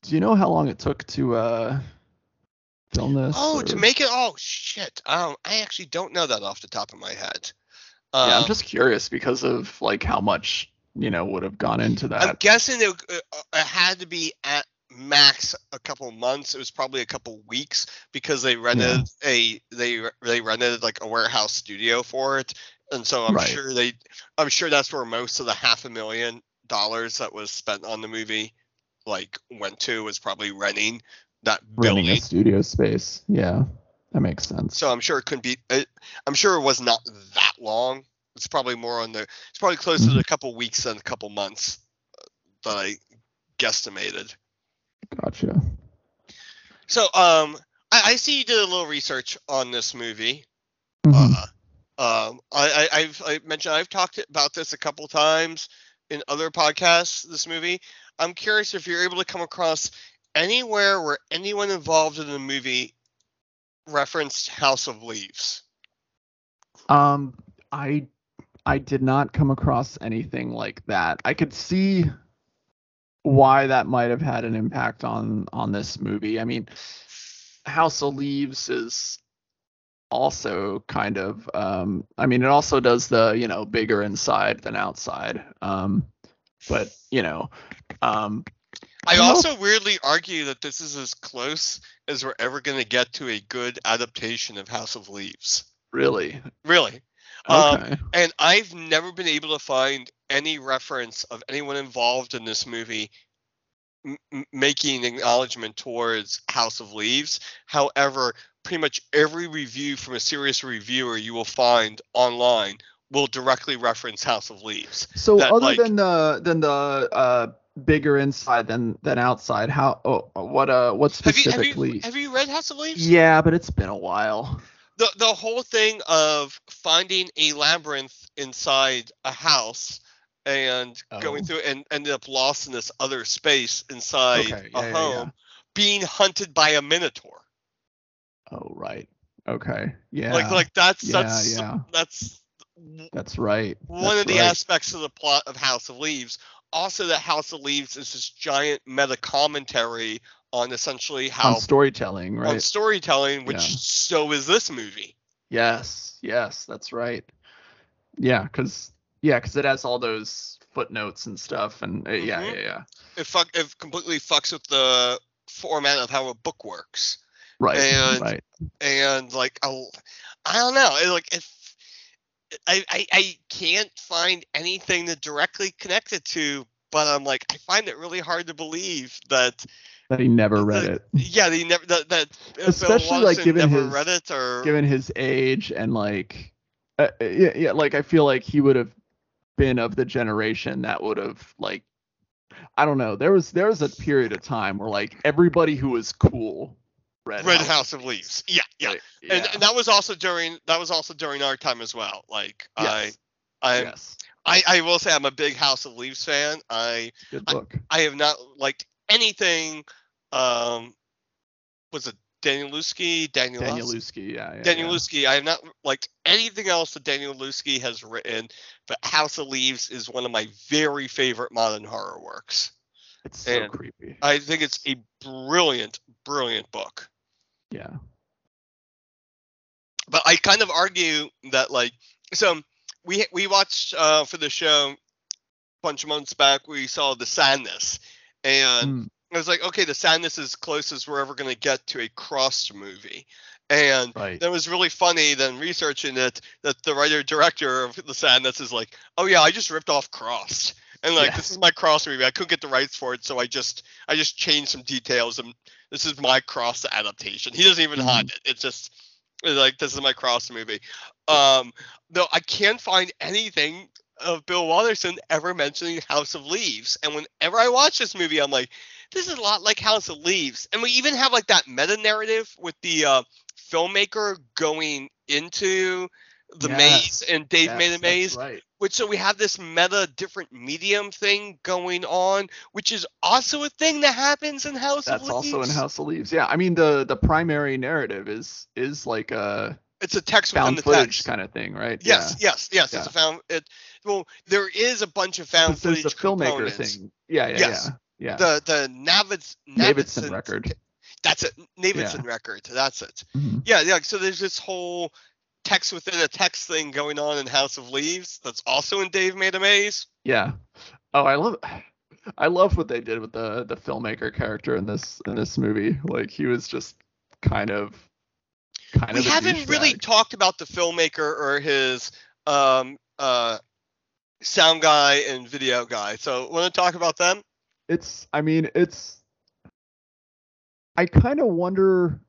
do you know how long it took to uh oh to make it oh shit um i actually don't know that off the top of my head Yeah, Um, I'm just curious because of like how much you know would have gone into that. I'm guessing it, uh, it had to be at max a couple months. It was probably a couple weeks because they rented a they they rented like a warehouse studio for it, and so I'm Right. sure they I'm sure that's where most of the half a million dollars that was spent on the movie like went to was probably renting that building. a studio space. Yeah, that makes sense. So I'm sure it couldn't be. It, I'm sure it was not that long. It's probably more on the. It's probably closer Mm-hmm. to a couple weeks than a couple months uh, that I guesstimated. Gotcha. So, um, I, I see you did a little research on this movie. Mhm. Uh, um, I, I, I've I mentioned I've talked about this a couple times in other podcasts. This movie. I'm curious if you're able to come across anywhere where anyone involved in the movie referenced House of Leaves. Um, I I did not come across anything like that. I could see why that might have had an impact on on this movie. I mean, House of Leaves is also kind of um I mean it also does the, you know, bigger inside than outside. Um but, you know, um I also weirdly argue that this is as close as we're ever going to get to a good adaptation of House of Leaves. really Really. Um, okay. And I've never been able to find any reference of anyone involved in this movie m- m- making acknowledgement towards House of Leaves. However, pretty much every review from a serious reviewer you will find online will directly reference House of Leaves. So that, other like- than the than the uh bigger inside than than outside, how oh, what uh what Have you, have specifically? you have you read House of Leaves? Yeah, but it's been a while. the the whole thing of finding a labyrinth inside a house and going Oh. through and ended up lost in this other space inside Okay, a yeah, yeah, home, yeah. being hunted by a minotaur. Oh right. Okay. Yeah. Like like that's Yeah, that's yeah. that's that's right. one That's of the right. aspects of the plot of House of Leaves. Also, the House of Leaves is this giant meta commentary on essentially how on storytelling, right? on storytelling, which Yeah. so is this movie. Yes. Yes, that's right. Yeah, cuz yeah, cuz it has all those footnotes and stuff and uh, yeah, Mhm. yeah, yeah. It fuck it completely fucks with the format of how a book works. Right. And- right. and like I'll, I don't know, it, like if I, I I can't find anything to directly connect it to, but I'm like I find it really hard to believe that That he never read the- it. yeah he never that, that Especially, like, given never his- read it or given his age and like uh, yeah, yeah like i feel like he would have been of the generation that would have like i don't know there was there was a period of time where like everybody who was cool read, read House of Leaves. Yeah, yeah. And, yeah. and that was also during that was also during our time as well. Like Yes. I I, yes I I will say I'm a big House of Leaves fan. I good I- book I have not liked anything. Um, was it Danielewski? Daniel daniel Lusky, yeah, yeah Daniel yeah. Lusky. I have not liked anything else that Danielewski has written, but House of Leaves is one of my very favorite modern horror works. it's so and- creepy I think it's a brilliant, brilliant book. Yeah But I kind of argue that like so we we watched uh, for the show a bunch of months back. We saw the Sadness, and Mm, I was like, okay, the sadness is close as we're ever going to get to a crossed movie. And right that was really funny then researching it that the writer director of the sadness is like, oh yeah, I just ripped off Crossed. And like Yeah. this is my Crossed movie. I couldn't get the rights for it, so I just I just changed some details and this is my Crossed adaptation. He doesn't even Mhm. hide it. It's just it's like this is my Crossed movie. Um though I can't find anything of Bill Watterson ever mentioning House of Leaves. And whenever I watch this movie, I'm like, this is a lot like House of Leaves. And we even have like that meta narrative with the uh, filmmaker going into the maze and Dave yes, made a maze. right Which so we have this meta different medium thing going on, which is also a thing that happens in House that's of Leaves. That's also in house of leaves yeah i mean the the primary narrative is is like a It's a text within found the footage text. kind of thing right Yes, yes, yes. Yeah. It's a found. It well, there is a bunch of found This is footage the filmmaker components. thing yeah yeah Yes. yeah yeah The the Navitz, Navidson record That's it. Navidson record. That's it. Mhm. Yeah, yeah. So there's this whole text within a text thing going on in House of Leaves. That's also in Dave Made a Maze. Yeah. Oh, I love I love what they did with the the filmmaker character in this in this movie. Like he was just kind of kind we of We haven't really talked about the filmmaker or his um uh sound guy and video guy. So want to talk about them? it's I mean, it's I kind of wonder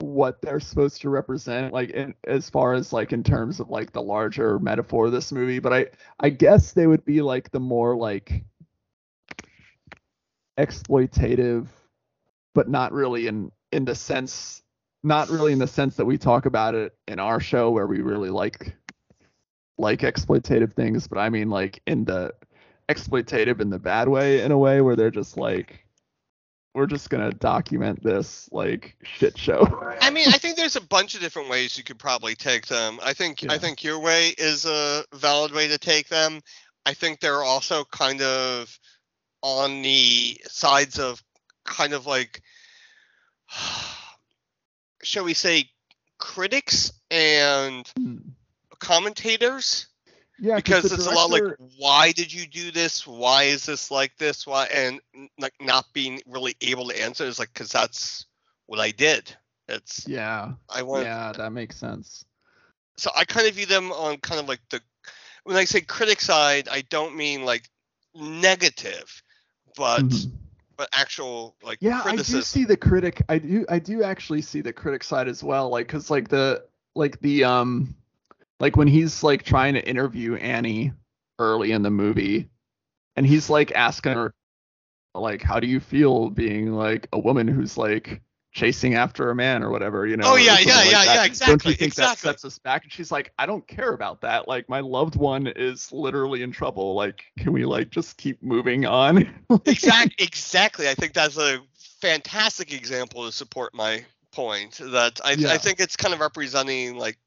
what they're supposed to represent like in as far as like in terms of like the larger metaphor of this movie, but I I guess they would be like the more like exploitative but not really in in the sense not really in the sense that we talk about it in our show where we really like like exploitative things, but I mean like in the exploitative in the bad way in a way where they're just like we're just gonna document this like shit show. I mean, I think there's a bunch of different ways you could probably take them. I think Yeah. I think your way is a valid way to take them. I think they're also kind of on the sides of kind of like shall we say critics and Hmm. commentators yeah, because the it's a lot like why did you do this why is this like this why and like not being really able to answer is like because that's what i did it's yeah, i want yeah, that makes sense. so i kind of view them on kind of like the when i say critic side i don't mean like negative but Mhm. but actual like Yeah, I do see the critic. I do I do actually see the critic side as well. Like, cause like the like the um like when he's like trying to interview Annie early in the movie, and he's like asking her like, how do you feel being like a woman who's like chasing after a man or whatever, you know? Oh, yeah, yeah, like yeah, that. yeah, Don't exactly, you think exactly. that sets us back? And she's like, I don't care about that. Like my loved one is literally in trouble. Like, can we like just keep moving on? exactly exactly i think that's a fantastic example to support my point that I, Yeah. I think it's kind of representing like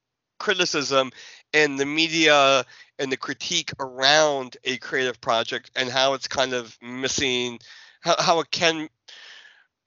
criticism and the media and the critique around a creative project and how it's kind of missing how, how it can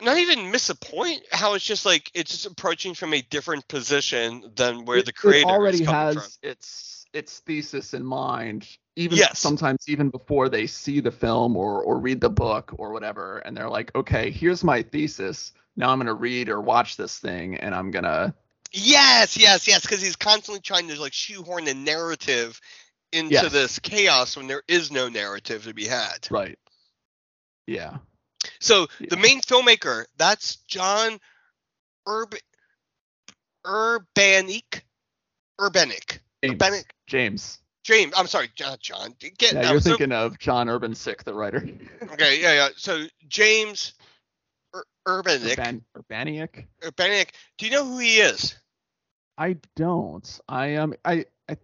not even miss a point how it's just like it's just approaching from a different position than where it, the creator already is has from its its thesis in mind even Yes. sometimes even before they see the film or or read the book or whatever and they're like okay here's my thesis now i'm going to read or watch this thing and i'm going to Yes, yes, yes, because he's constantly trying to like shoehorn the narrative into Yes. this chaos when there is no narrative to be had. right yeah So Yeah. the main filmmaker, that's John Urb Urbaniak. Urbaniak. james Urbaniak. james James. I'm sorry, John. John. Get. yeah you're so- thinking of john urban sick the writer okay, yeah, yeah. So James Ur- Urbaniak. Urban, urbaniak Urbanic. Do you know who he is? i don't i um i i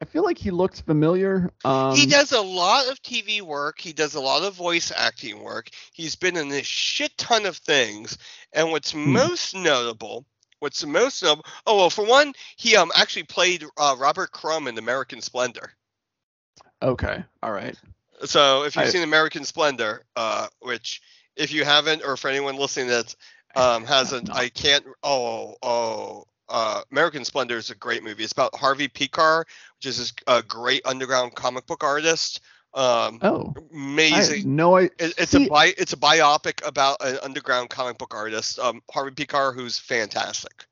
I feel like he looked familiar. Um, he does a lot of TV work. He does a lot of voice acting work. He's been in a shit ton of things. And what's Hmm. most notable, what's most notable, oh well, for one, he um actually played uh, Robert Crumb in American Splendor. Okay, all right. So if you've I- seen American Splendor, uh, which if you haven't, or for anyone listening that um, hasn't. I can't. Oh, oh. Uh, American Splendor is a great movie. It's about Harvey Pekar, which is this uh, great underground comic book artist. Um, Oh, amazing. no I. It, it's see, a bi- it's a biopic about an underground comic book artist, um, Harvey Pekar, who's fantastic.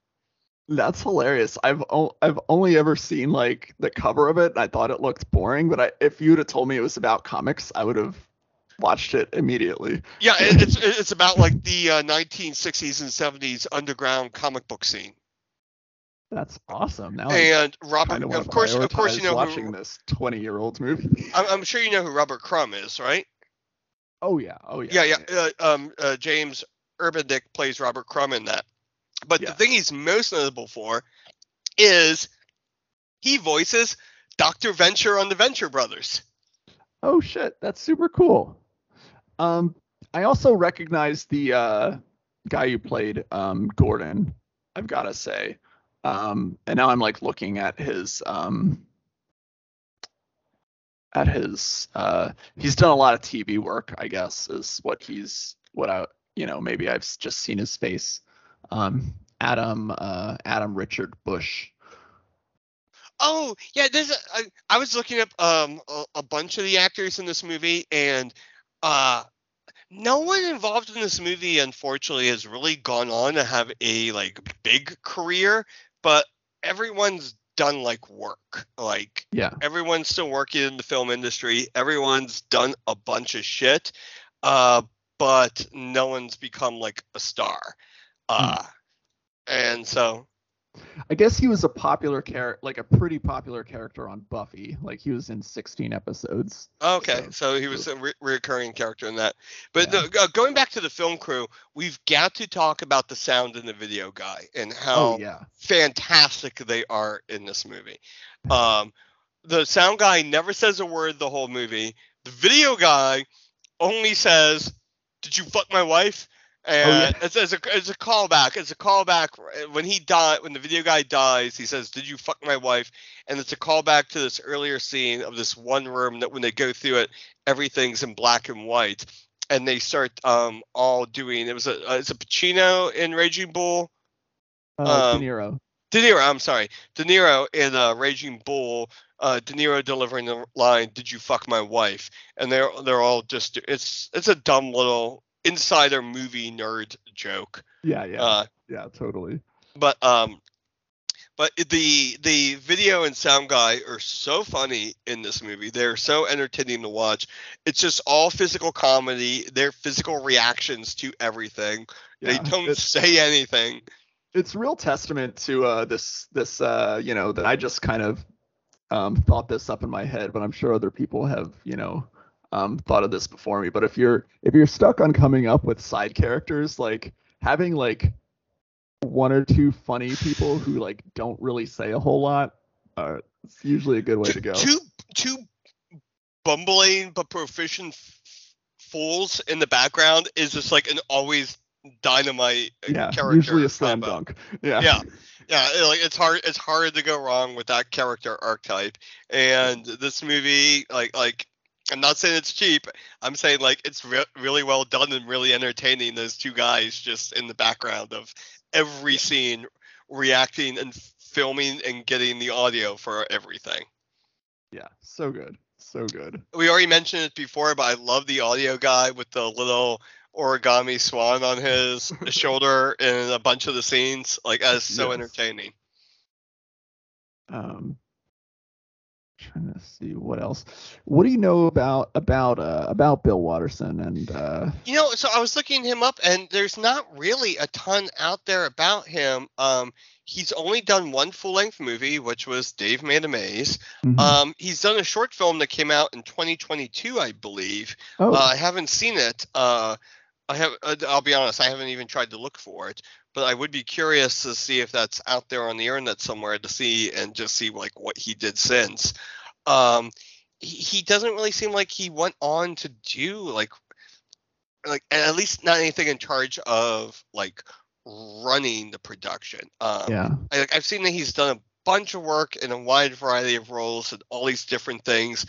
That's hilarious. I've o- I've only ever seen like the cover of it. And I thought it looked boring, but I, if you'd have told me it was about comics, I would have watched it immediately. Yeah, it's it's about like the uh, 1960s and 70s underground comic book scene. That's awesome. Now I And Robert, of want of to course, of course, you prioritize know watching who. this 20 year old movie. I'm, I'm sure you know who Robert Crumb is, right? Oh yeah, oh yeah. Yeah, yeah. Uh, um, uh, James Urbaniak plays Robert Crumb in that. But Yeah. the thing he's most notable for is he voices Dr. Venture on the Venture Brothers. Oh shit, that's super cool. Um, I also recognize the uh guy who played um Gordon. I've got to say. Um, and now I'm like looking at his um at his uh he's done a lot of TV work, I guess, is what he's what I you know maybe I've just seen his face. Um, Adam uh Adam Richard Busch. Oh yeah, there's a, I, I was looking up um a, a bunch of the actors in this movie, and uh, no one involved in this movie, unfortunately, has really gone on to have a like big career. But everyone's done like work, like Yeah. everyone's still working in the film industry. Everyone's done a bunch of shit, uh, but no one's become like a star. Uh, and so I guess he was a popular character, like a pretty popular character on Buffy. Like he was in 16 episodes. Okay, So- so, he was a re- recurring character in that. But Yeah. the, uh, going back to the film crew, we've got to talk about the sound and the video guy and how Oh yeah. fantastic they are in this movie. Um, the sound guy never says a word the whole movie. The video guy only says, "Did you fuck my wife?" And it's, it's a it's a callback. It's a callback when he died. When the video guy dies, he says, "Did you fuck my wife?" And it's a callback to this earlier scene of this one room that when they go through it, everything's in black and white, and they start um all doing. It was a uh, it's a Pacino in Raging Bull. Uh, Um, De Niro. De Niro, I'm sorry, De Niro in uh, Raging Bull. Uh, De Niro delivering the line, "Did you fuck my wife?" And they're they're all just it's it's a dumb little insider movie nerd joke. Yeah, yeah, Uh, yeah, totally. but um, but the the video and sound guy are so funny in this movie. They're so entertaining to watch. It's just all physical comedy. Their physical reactions to everything. Yeah. They don't say anything. it's real testament to uh, this this uh, you know that I just kind of um, thought this up in my head, but I'm sure other people have you know um, thought of this before me. But if you're if you're stuck on coming up with side characters, like having like one or two funny people who like don't really say a whole lot, uh, it's usually a good way to go. Two two bumbling but proficient f- fools in the background is just like an always dynamite uh, yeah, character. usually a slam combo. dunk. Yeah. Yeah. Yeah, it- like it's hard it's hard to go wrong with that character archetype. And this movie like like I'm not saying it's cheap. I'm saying like it's re- really well done and really entertaining. Those two guys just in the background of every scene, reacting and filming and getting the audio for everything. yeah, so good, so good. We already mentioned it before, but I love the audio guy with the little origami swan on his shoulder in a bunch of the scenes. Like that is so Yes. entertaining. Um, trying to see what else. What do you know about about uh, about Bill Watterson and uh, You know, so I was looking him up, and there's not really a ton out there about him. Um, he's only done one full-length movie, which was Dave Made a Maze. mhm. Um, he's done a short film that came out in 2022, I believe. oh Uh, I haven't seen it. Uh, I have. Uh, I'll be honest. I haven't even tried to look for it, but I would be curious to see if that's out there on the internet somewhere to see and just see like what he did since. Um, he, he doesn't really seem like he went on to do like like at least not anything in charge of like running the production. Um, yeah, I, like, I've seen that he's done a bunch of work in a wide variety of roles and all these different things,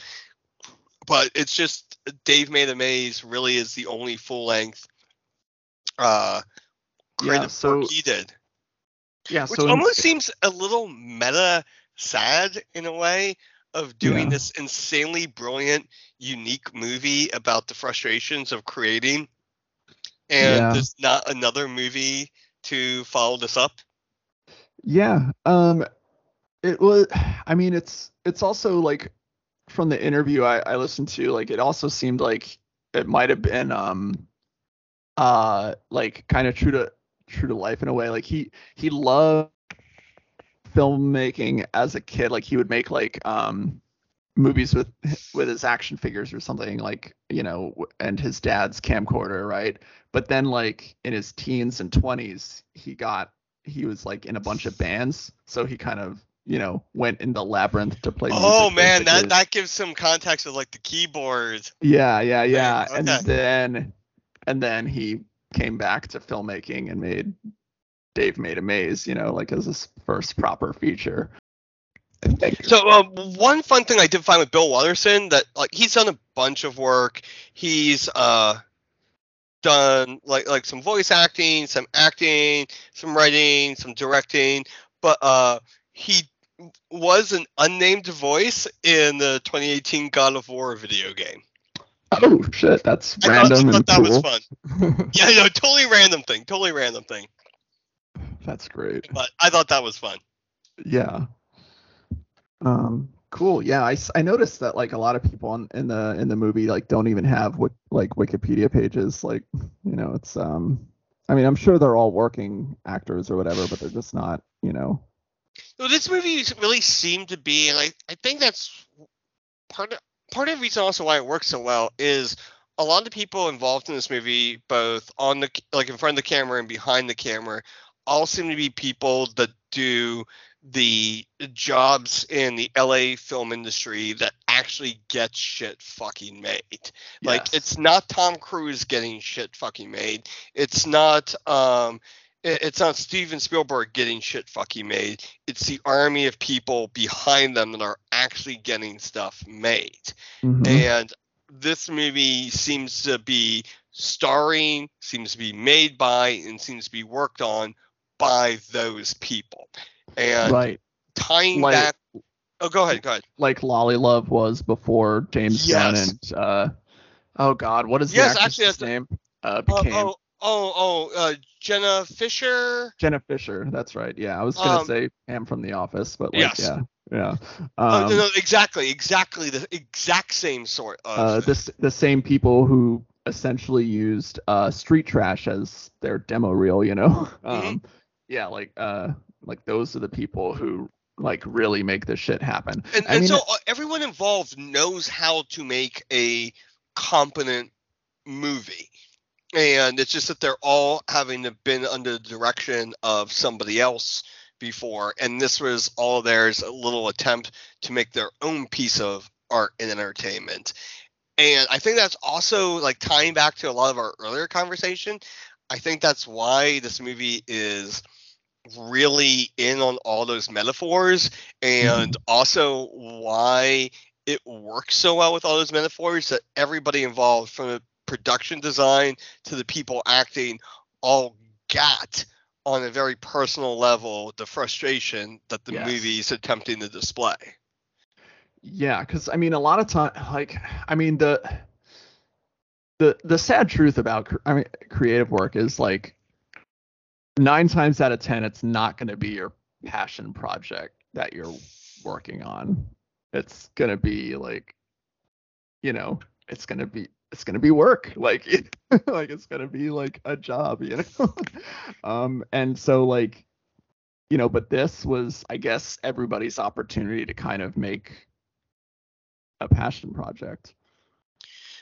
but it's just Dave Made a Maze really is the only full length uh Yeah, so- work he did, yeah. which so in- almost seems a little meta sad in a way of doing Yeah. this insanely brilliant, unique movie about the frustrations of creating, and Yeah. there's not another movie to follow this up. Yeah. Um it was I mean it's it's also like from the interview I, I listened to, like it also seemed like it might have been um uh like kind of true to true to life in a way. Like he he loved filmmaking as a kid. Like he would make like um movies with with his action figures or something like you know and his dad's camcorder right but then like in his teens and 20s he got he was like in a bunch of bands so he kind of you know went into the labyrinth to play Oh man, that basically. that gives some context of like the keyboard. yeah yeah yeah Okay. and then and then he came back to filmmaking and made dave made a maze you know like as his first proper feature So uh, one fun thing I did find with Bill Watterson that like he's done a bunch of work. He's uh done like like some voice acting, some acting, some writing, some directing, but uh he was an unnamed voice in the 2018 God of War video game. Oh shit that's I random thought and that was cool fun. Yeah, no, totally random thing, totally random thing. that's great But I thought that was fun. Yeah. Um. Cool. Yeah. I, I noticed that like a lot of people in, in the in the movie like don't even have what like Wikipedia pages. Like you know, it's um. I mean, I'm sure they're all working actors or whatever, but they're just not you know Well, this movie really seemed to be like I think that's part of part of the reason also why it works so well is a lot of the people involved in this movie, both on the like in front of the camera and behind the camera, all seem to be people that do the jobs in the LA film industry that actually get shit fucking made. Like Yes. it's not Tom Cruise getting shit fucking made. It's not um it's not Steven Spielberg getting shit fucking made. It's the army of people behind them that are actually getting stuff made. Mhm. And this movie seems to be starring, seems to be made by, and seems to be worked on by those people. And right. tying Like- back. Oh, go ahead. Go ahead. Like LolliLove was before James Gunn and uh oh god, what is Yes, the actually, name? Uh became oh, oh, oh, uh, Jenna Fischer. Jenna Fischer. That's right. Yeah, I was gonna Um, say Pam from The Office, but like Yes. yeah, yeah. Oh, Um, no, no, exactly, exactly the exact same sort of. uh, this the same people who essentially used uh, Street Trash as their demo reel, you know. Mm-hmm. Um, yeah, like uh, like those are the people who like really make this shit happen. and and mean, so uh, everyone involved knows how to make a competent movie and it's just that they're all having to been under the direction of somebody else before. And this was all theirs a little attempt to make their own piece of art and entertainment. And i think that's also like tying back to a lot of our earlier conversation i think that's why this movie is really in on all those metaphors and mm-hmm. also why it works so well with all those metaphors that everybody involved from the production design to the people acting all got on a very personal level the frustration that the Yes. movie is attempting to display Yeah, because I mean, a lot of time, like, I mean, the the the sad truth about I mean, creative work is like nine times out of ten, it's not going to be your passion project that you're working on. It's going to be like, you know, it's going to be it's going to be work, like, it, like it's going to be like a job, you know. um, and so like, you know, but this was, I guess, everybody's opportunity to kind of make a passion project.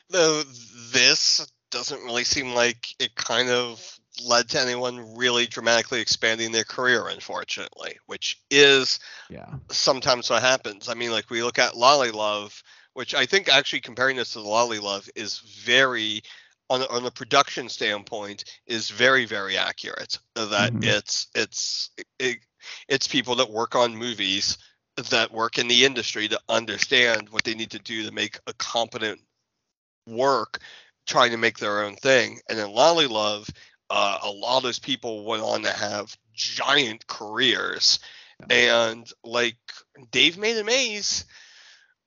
though this doesn't really seem like it kind of led to anyone really dramatically expanding their career unfortunately which is Yeah. sometimes what happens. I mean, like we look at LolliLove, which I think actually comparing this to the LolliLove is very, on a, on a production standpoint, is very very accurate. That Mhm. it's it's it, it's people that work on movies that work in the industry to understand what they need to do to make a competent work, trying to make their own thing. And then LolliLove, uh, a lot of those people went on to have giant careers and like Dave made a maze.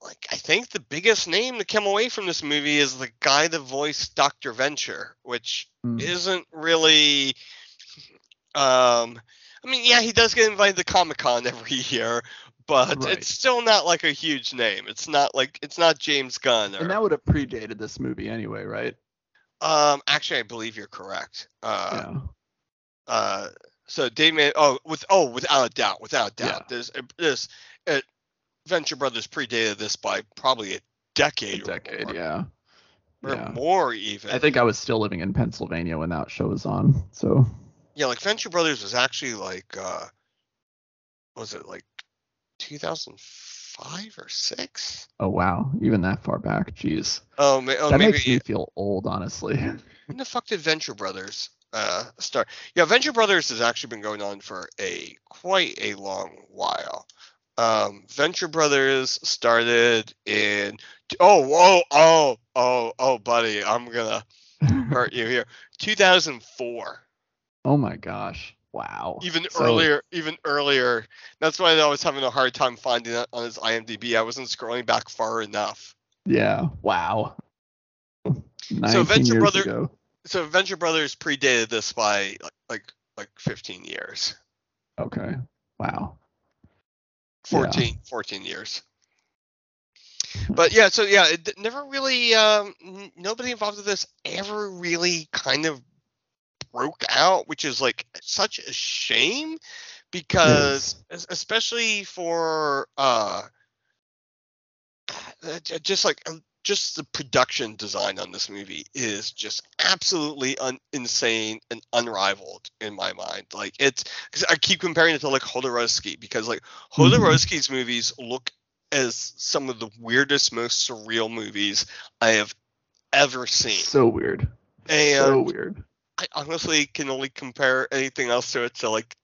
Like I think the biggest name to come away from this movie is the guy that voiced Doctor Venture, which Mm. isn't really. Um, I mean, yeah, he does get invited to Comic Con every year, but Right. it's still not like a huge name. It's not like it's not James Gunn or. And that would have predated this movie anyway, right? um, actually, I believe you're correct. Uh, yeah. uh so Dave oh with oh without a doubt without a doubt Yeah. there's there's uh, Venture Brothers predated this by probably a A decade, decade, or, yeah. or Yeah. more even I think I was still living in Pennsylvania when that show was on. So yeah like Venture Brothers was actually like uh was it like 2005 or 6 oh wow, even that far back. Jeez. oh, ma- oh that maybe makes me feel old, honestly. when the fuck did Venture Brothers uh start yeah Venture Brothers has actually been going on for a quite a long while um Venture Brothers started in oh whoa oh oh oh buddy I'm gonna hurt you here 2004 oh my gosh. Wow. even So- earlier even earlier that's why I was having a hard time finding it on his IMDb I wasn't scrolling back far enough Yeah. Wow. so Venture Brothers. Ago. so Venture Brothers predated this by like like, like 15 years Okay. Wow. 14 14 years. But yeah so yeah it never really um n- nobody involved with this ever really kind of broke out which is like such a shame because es- especially for uh uh, just like um, just the production design on this movie is just absolutely un- insane and unrivaled in my mind. Like it's 'cause I keep comparing it to like Jodorowsky because like Mhm. Jodorowsky's movies look as some of the weirdest, most surreal movies I have ever seen. So weird. and so weird. I honestly can only compare anything else to it to like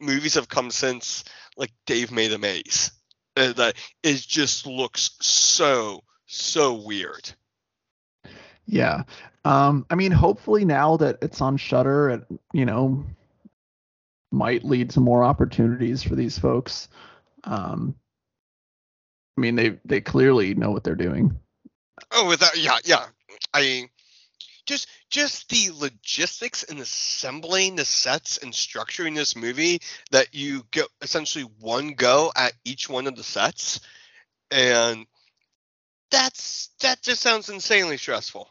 movies have come since like Dave made a maze. Uh, that it just looks so so weird. Yeah. Um, I mean, hopefully now that it's on Shudder, it you know might lead to more opportunities for these folks. Um, I mean, they they clearly know what they're doing. Oh, without yeah yeah. I just just the logistics and assembling the sets and structuring this movie that you get essentially one go at each one of the sets, and that's that just sounds insanely stressful.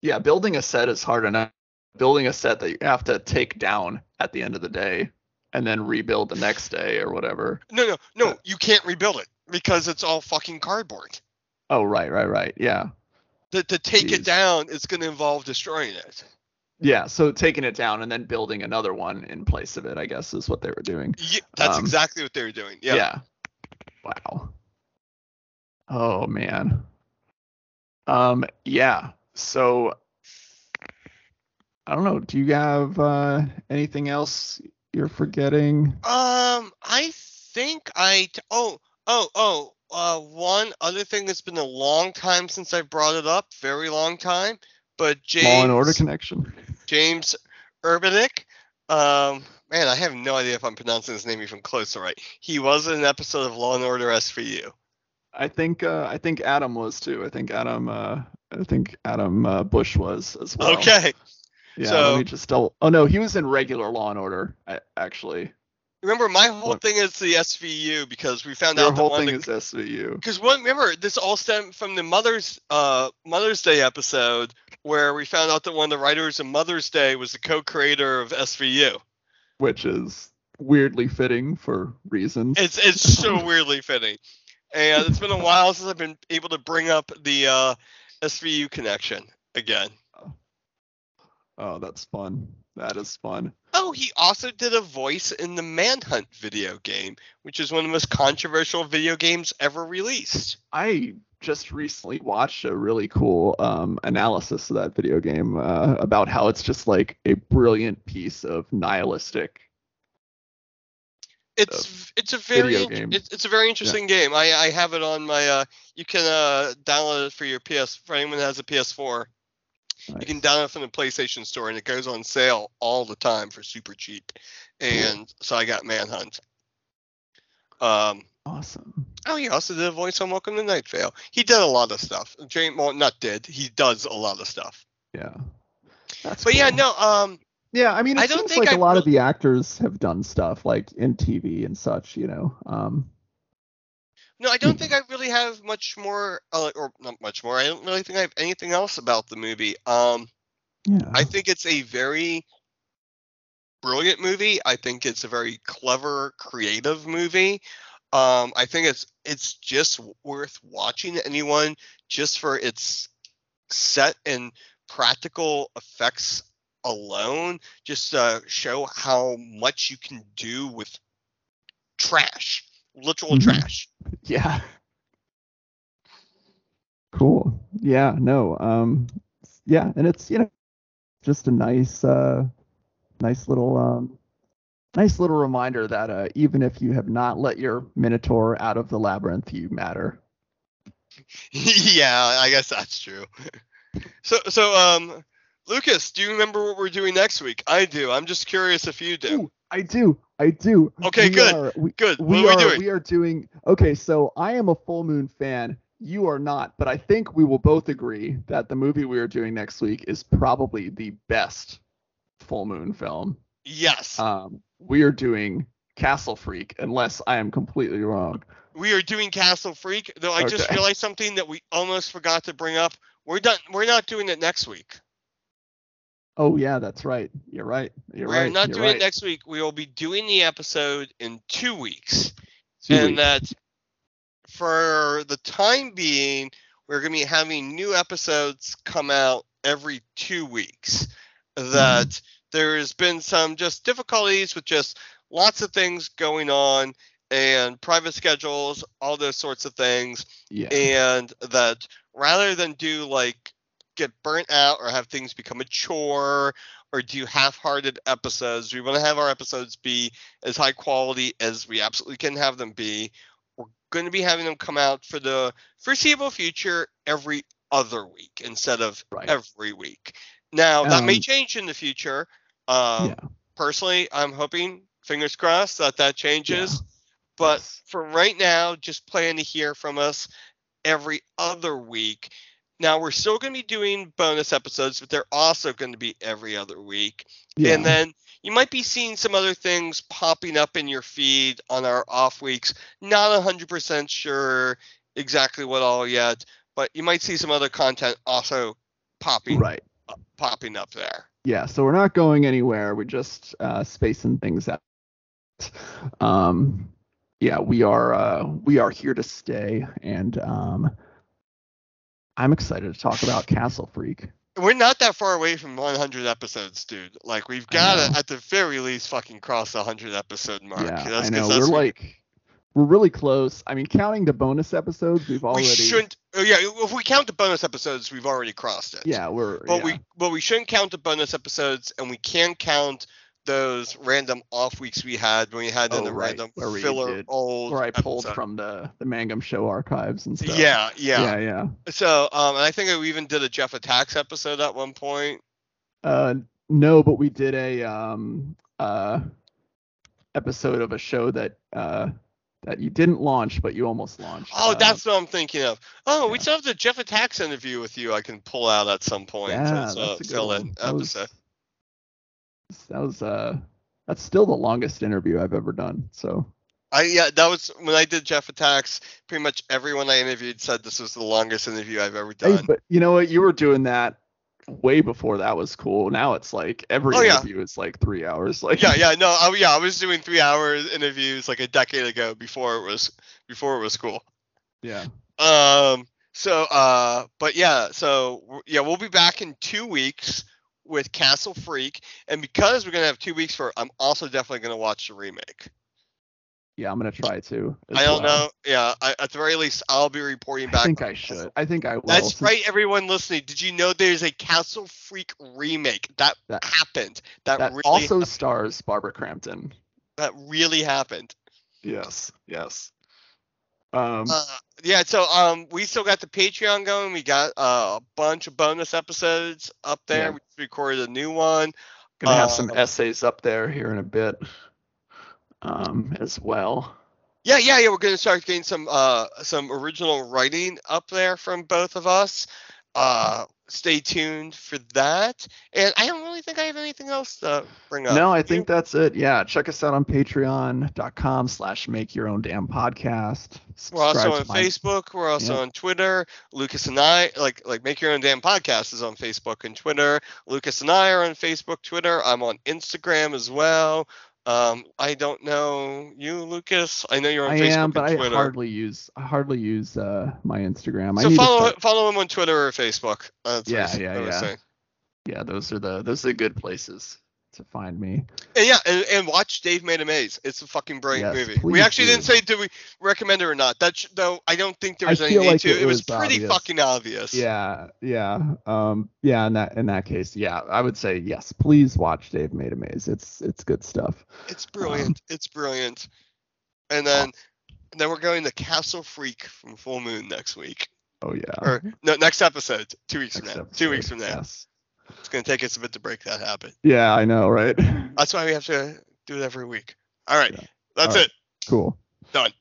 Yeah, building a set is hard enough. Building a set that you have to take down at the end of the day and then rebuild the next day or whatever. No, no, no. You can't rebuild it because it's all fucking cardboard. Oh, right, right, right. Yeah. To, to take Jeez. it down, it's going to involve destroying it. Yeah, so taking it down and then building another one in place of it, I guess, is what they were doing. Yeah, that's Um, exactly what they were doing. Yeah. Wow. Oh man. Um yeah. So I don't know. Do you have uh anything else you're forgetting? Um, I think I. T- oh, oh, oh. Uh, one other thing that's been a long time since I brought it up, very long time. But James Law and order connection. James Urbaniak. Um, man, I have no idea if I'm pronouncing his name even close to right. He was in an episode of Law and Order SVU. I think uh I think Adam was too. I think Adam uh I think Adam uh, Busch was as well. Okay. Yeah, so- let me just double Oh no, he was in regular Law and Order actually. Remember, my whole What- thing is the SVU because we found Your out that whole thing the is SVU. because one remember this all stemmed from the mother's uh mother's day episode where we found out that one of the writers of mother's day was the co-creator of svu which is weirdly fitting for reasons. it's it's so weirdly fitting and it's been a while since i've been able to bring up the uh svu connection again oh, that's fun. That is fun. oh he also did a voice in the manhunt video game which is one of the most controversial video games ever released I just recently watched a really cool um, analysis of that video game uh, about how it's just like a brilliant piece of nihilistic. It's it's a very it's, it's a very interesting game. I, I have it on my uh you can uh download it for your PS for anyone that has a PS4. You can download it from the PlayStation Store and it goes on sale all the time for super cheap. And so I got Manhunt. Um Awesome. oh he also did a voice on Welcome to Night Vale. He did a lot of stuff. James well not did, he does a lot of stuff. Yeah. That's But yeah, no, um Yeah, I mean, it I seems like a I lot of the actors have done stuff like in TV and such. You know. Um. No, I don't think I really have much more, uh, or not much more. I don't really think I have anything else about the movie. Um, Yeah. I think it's a very brilliant movie. I think it's a very clever, creative movie. Um, I think it's it's just worth watching anyone just for its set and practical effects alone. Just to show how much you can do with trash, literal Mhm. trash. Yeah. Cool. Yeah. No. Um. Yeah, and it's you know just a nice uh nice little um nice little reminder that uh even if you have not let your minotaur out of the labyrinth, you matter. yeah, I guess that's true. So, so, um, Lucas, do you remember what we're doing next week? I do. I'm just curious if you do. Ooh, I do. I do. Okay, We good, are- we, Good. we what are are we doing? we are doing okay so i am a full moon fan you are not but i think we will both agree that the movie we are doing next week is probably the best full moon film yes, um we are doing castle freak unless i am completely wrong we are doing Castle Freak. Though I just realized something that we almost forgot to bring up. We're done. We're not doing it next week. Oh yeah, that's right. You're right. You're We're right. not You're doing right. it next week. We will be doing the episode in two weeks. Two and weeks. that for the time being, we're going to be having new episodes come out every two weeks. That mm-hmm. there's been some just difficulties with just lots of things going on and private schedules, all those sorts of things, yeah. and that rather than do like get burnt out or have things become a chore or do half-hearted episodes we want to have our episodes be as high quality as we absolutely can have them be we're going to be having them come out for the foreseeable future every other week instead of Right. every week now that may Um, change in the future um, yeah. personally i'm hoping fingers crossed that that changes but Yes. for right now, just plan to hear from us every other week. Now we're still going to be doing bonus episodes, but they're also going to be every other week. Yeah. And then you might be seeing some other things popping up in your feed on our off weeks. Not 100% sure exactly what all yet, but you might see some other content also popping right. popping up there. Yeah. So we're not going anywhere. We're just uh, spacing things out. Um, yeah, we are. Uh, we are here to stay, and um, I'm excited to talk about Castle Freak. We're not that far away from 100 episodes, dude. Like we've got to, at the very least, fucking cross the 100 episode mark. yeah, That's I know. We're like, we're really close. I mean, counting the bonus episodes, we've already. we shouldn't. Oh yeah, if we count the bonus episodes, we've already crossed it. Yeah, we're. But yeah. we but we shouldn't count the bonus episodes, and we can't count those random off weeks we had when we had in Oh, the right, random where filler did- old. where I pulled episode. from the the Mangum Show archives and stuff. Yeah, yeah, yeah, yeah. So um, and I think we even did a Jeff Attacks episode at one point. Uh, no, but we did a um uh episode of a show that uh that you didn't launch, but you almost launched. Oh, Uh, that's what I'm thinking of. Oh, we still have the Jeff Attacks interview with you. I can pull out at some point. yeah, It's, that's a good one. That was- episode. That was uh that's still the longest interview I've ever done. So I yeah, that was when I did Jeff Attacks. Pretty much everyone I interviewed said this was the longest interview I've ever hey, done. but you know what? You were doing that way before that was cool. Now it's like every Oh, yeah. interview is like three hours. Like yeah, yeah, no, I, yeah, I was doing three hour interviews like a decade ago before it was before it was cool. yeah. Um. So, uh, but yeah, so yeah, we'll be back in two weeks with Castle Freak, and because we're gonna have two weeks for, it, I'm also definitely gonna watch the remake. Yeah, I'm gonna try to. I don't well. know. Yeah, I, at the very least, I'll be reporting back. I think I Castle should. I think I will. That's right, everyone listening. Did you know there's a Castle Freak remake that, That- happened? That, That really, also stars Barbara Crampton. that really happened. Yes. Yes. Um. Uh, yeah, so um, we still got the Patreon going. We got uh, a bunch of bonus episodes up there. Yeah. We recorded a new one. Gonna have some Uh, essays up there here in a bit, um, as well. Yeah, yeah, yeah. We're gonna start getting some uh some original writing up there from both of us. Uh, stay tuned for that. And I don't really think I have anything else to bring up. No, I You- think that's it. Yeah, check us out on patreon.com slash make your own damn podcast. We're also on my- Facebook. We're also Yeah. on Twitter. Lucas and I, like like Make Your Own Damn Podcast, is on Facebook and Twitter. Lucas and I are on Facebook, Twitter. I'm on Instagram as well. Um, I don't know you, Lucas. I know you're on I Facebook am, and but I Twitter. hardly use I hardly use uh, my Instagram. I so follow follow him on Twitter or Facebook. That's Yeah, yeah, yeah. saying. yeah, those are the those are the good places to find me. And yeah, and, and watch Dave Made a Maze. It's a fucking brilliant Yes, movie. We actually do. didn't say do we recommend it or not. That sh- though I don't think there I was feel anything like to it it. Was, was pretty obvious. fucking obvious. Yeah, yeah, um, yeah. In that in that case, yeah, I would say yes. Please watch Dave Made a Maze. It's it's good stuff. It's brilliant. it's brilliant. And then and then we're going to Castle Freak from Full Moon next week. Oh yeah. Or no, next episode. Two weeks Next from now. Two weeks from now. Yes. It's gonna take us a bit to break that habit. Yeah, I know, right? That's why we have to do it every week. All right. Yeah. That's All right. it. cool. Done.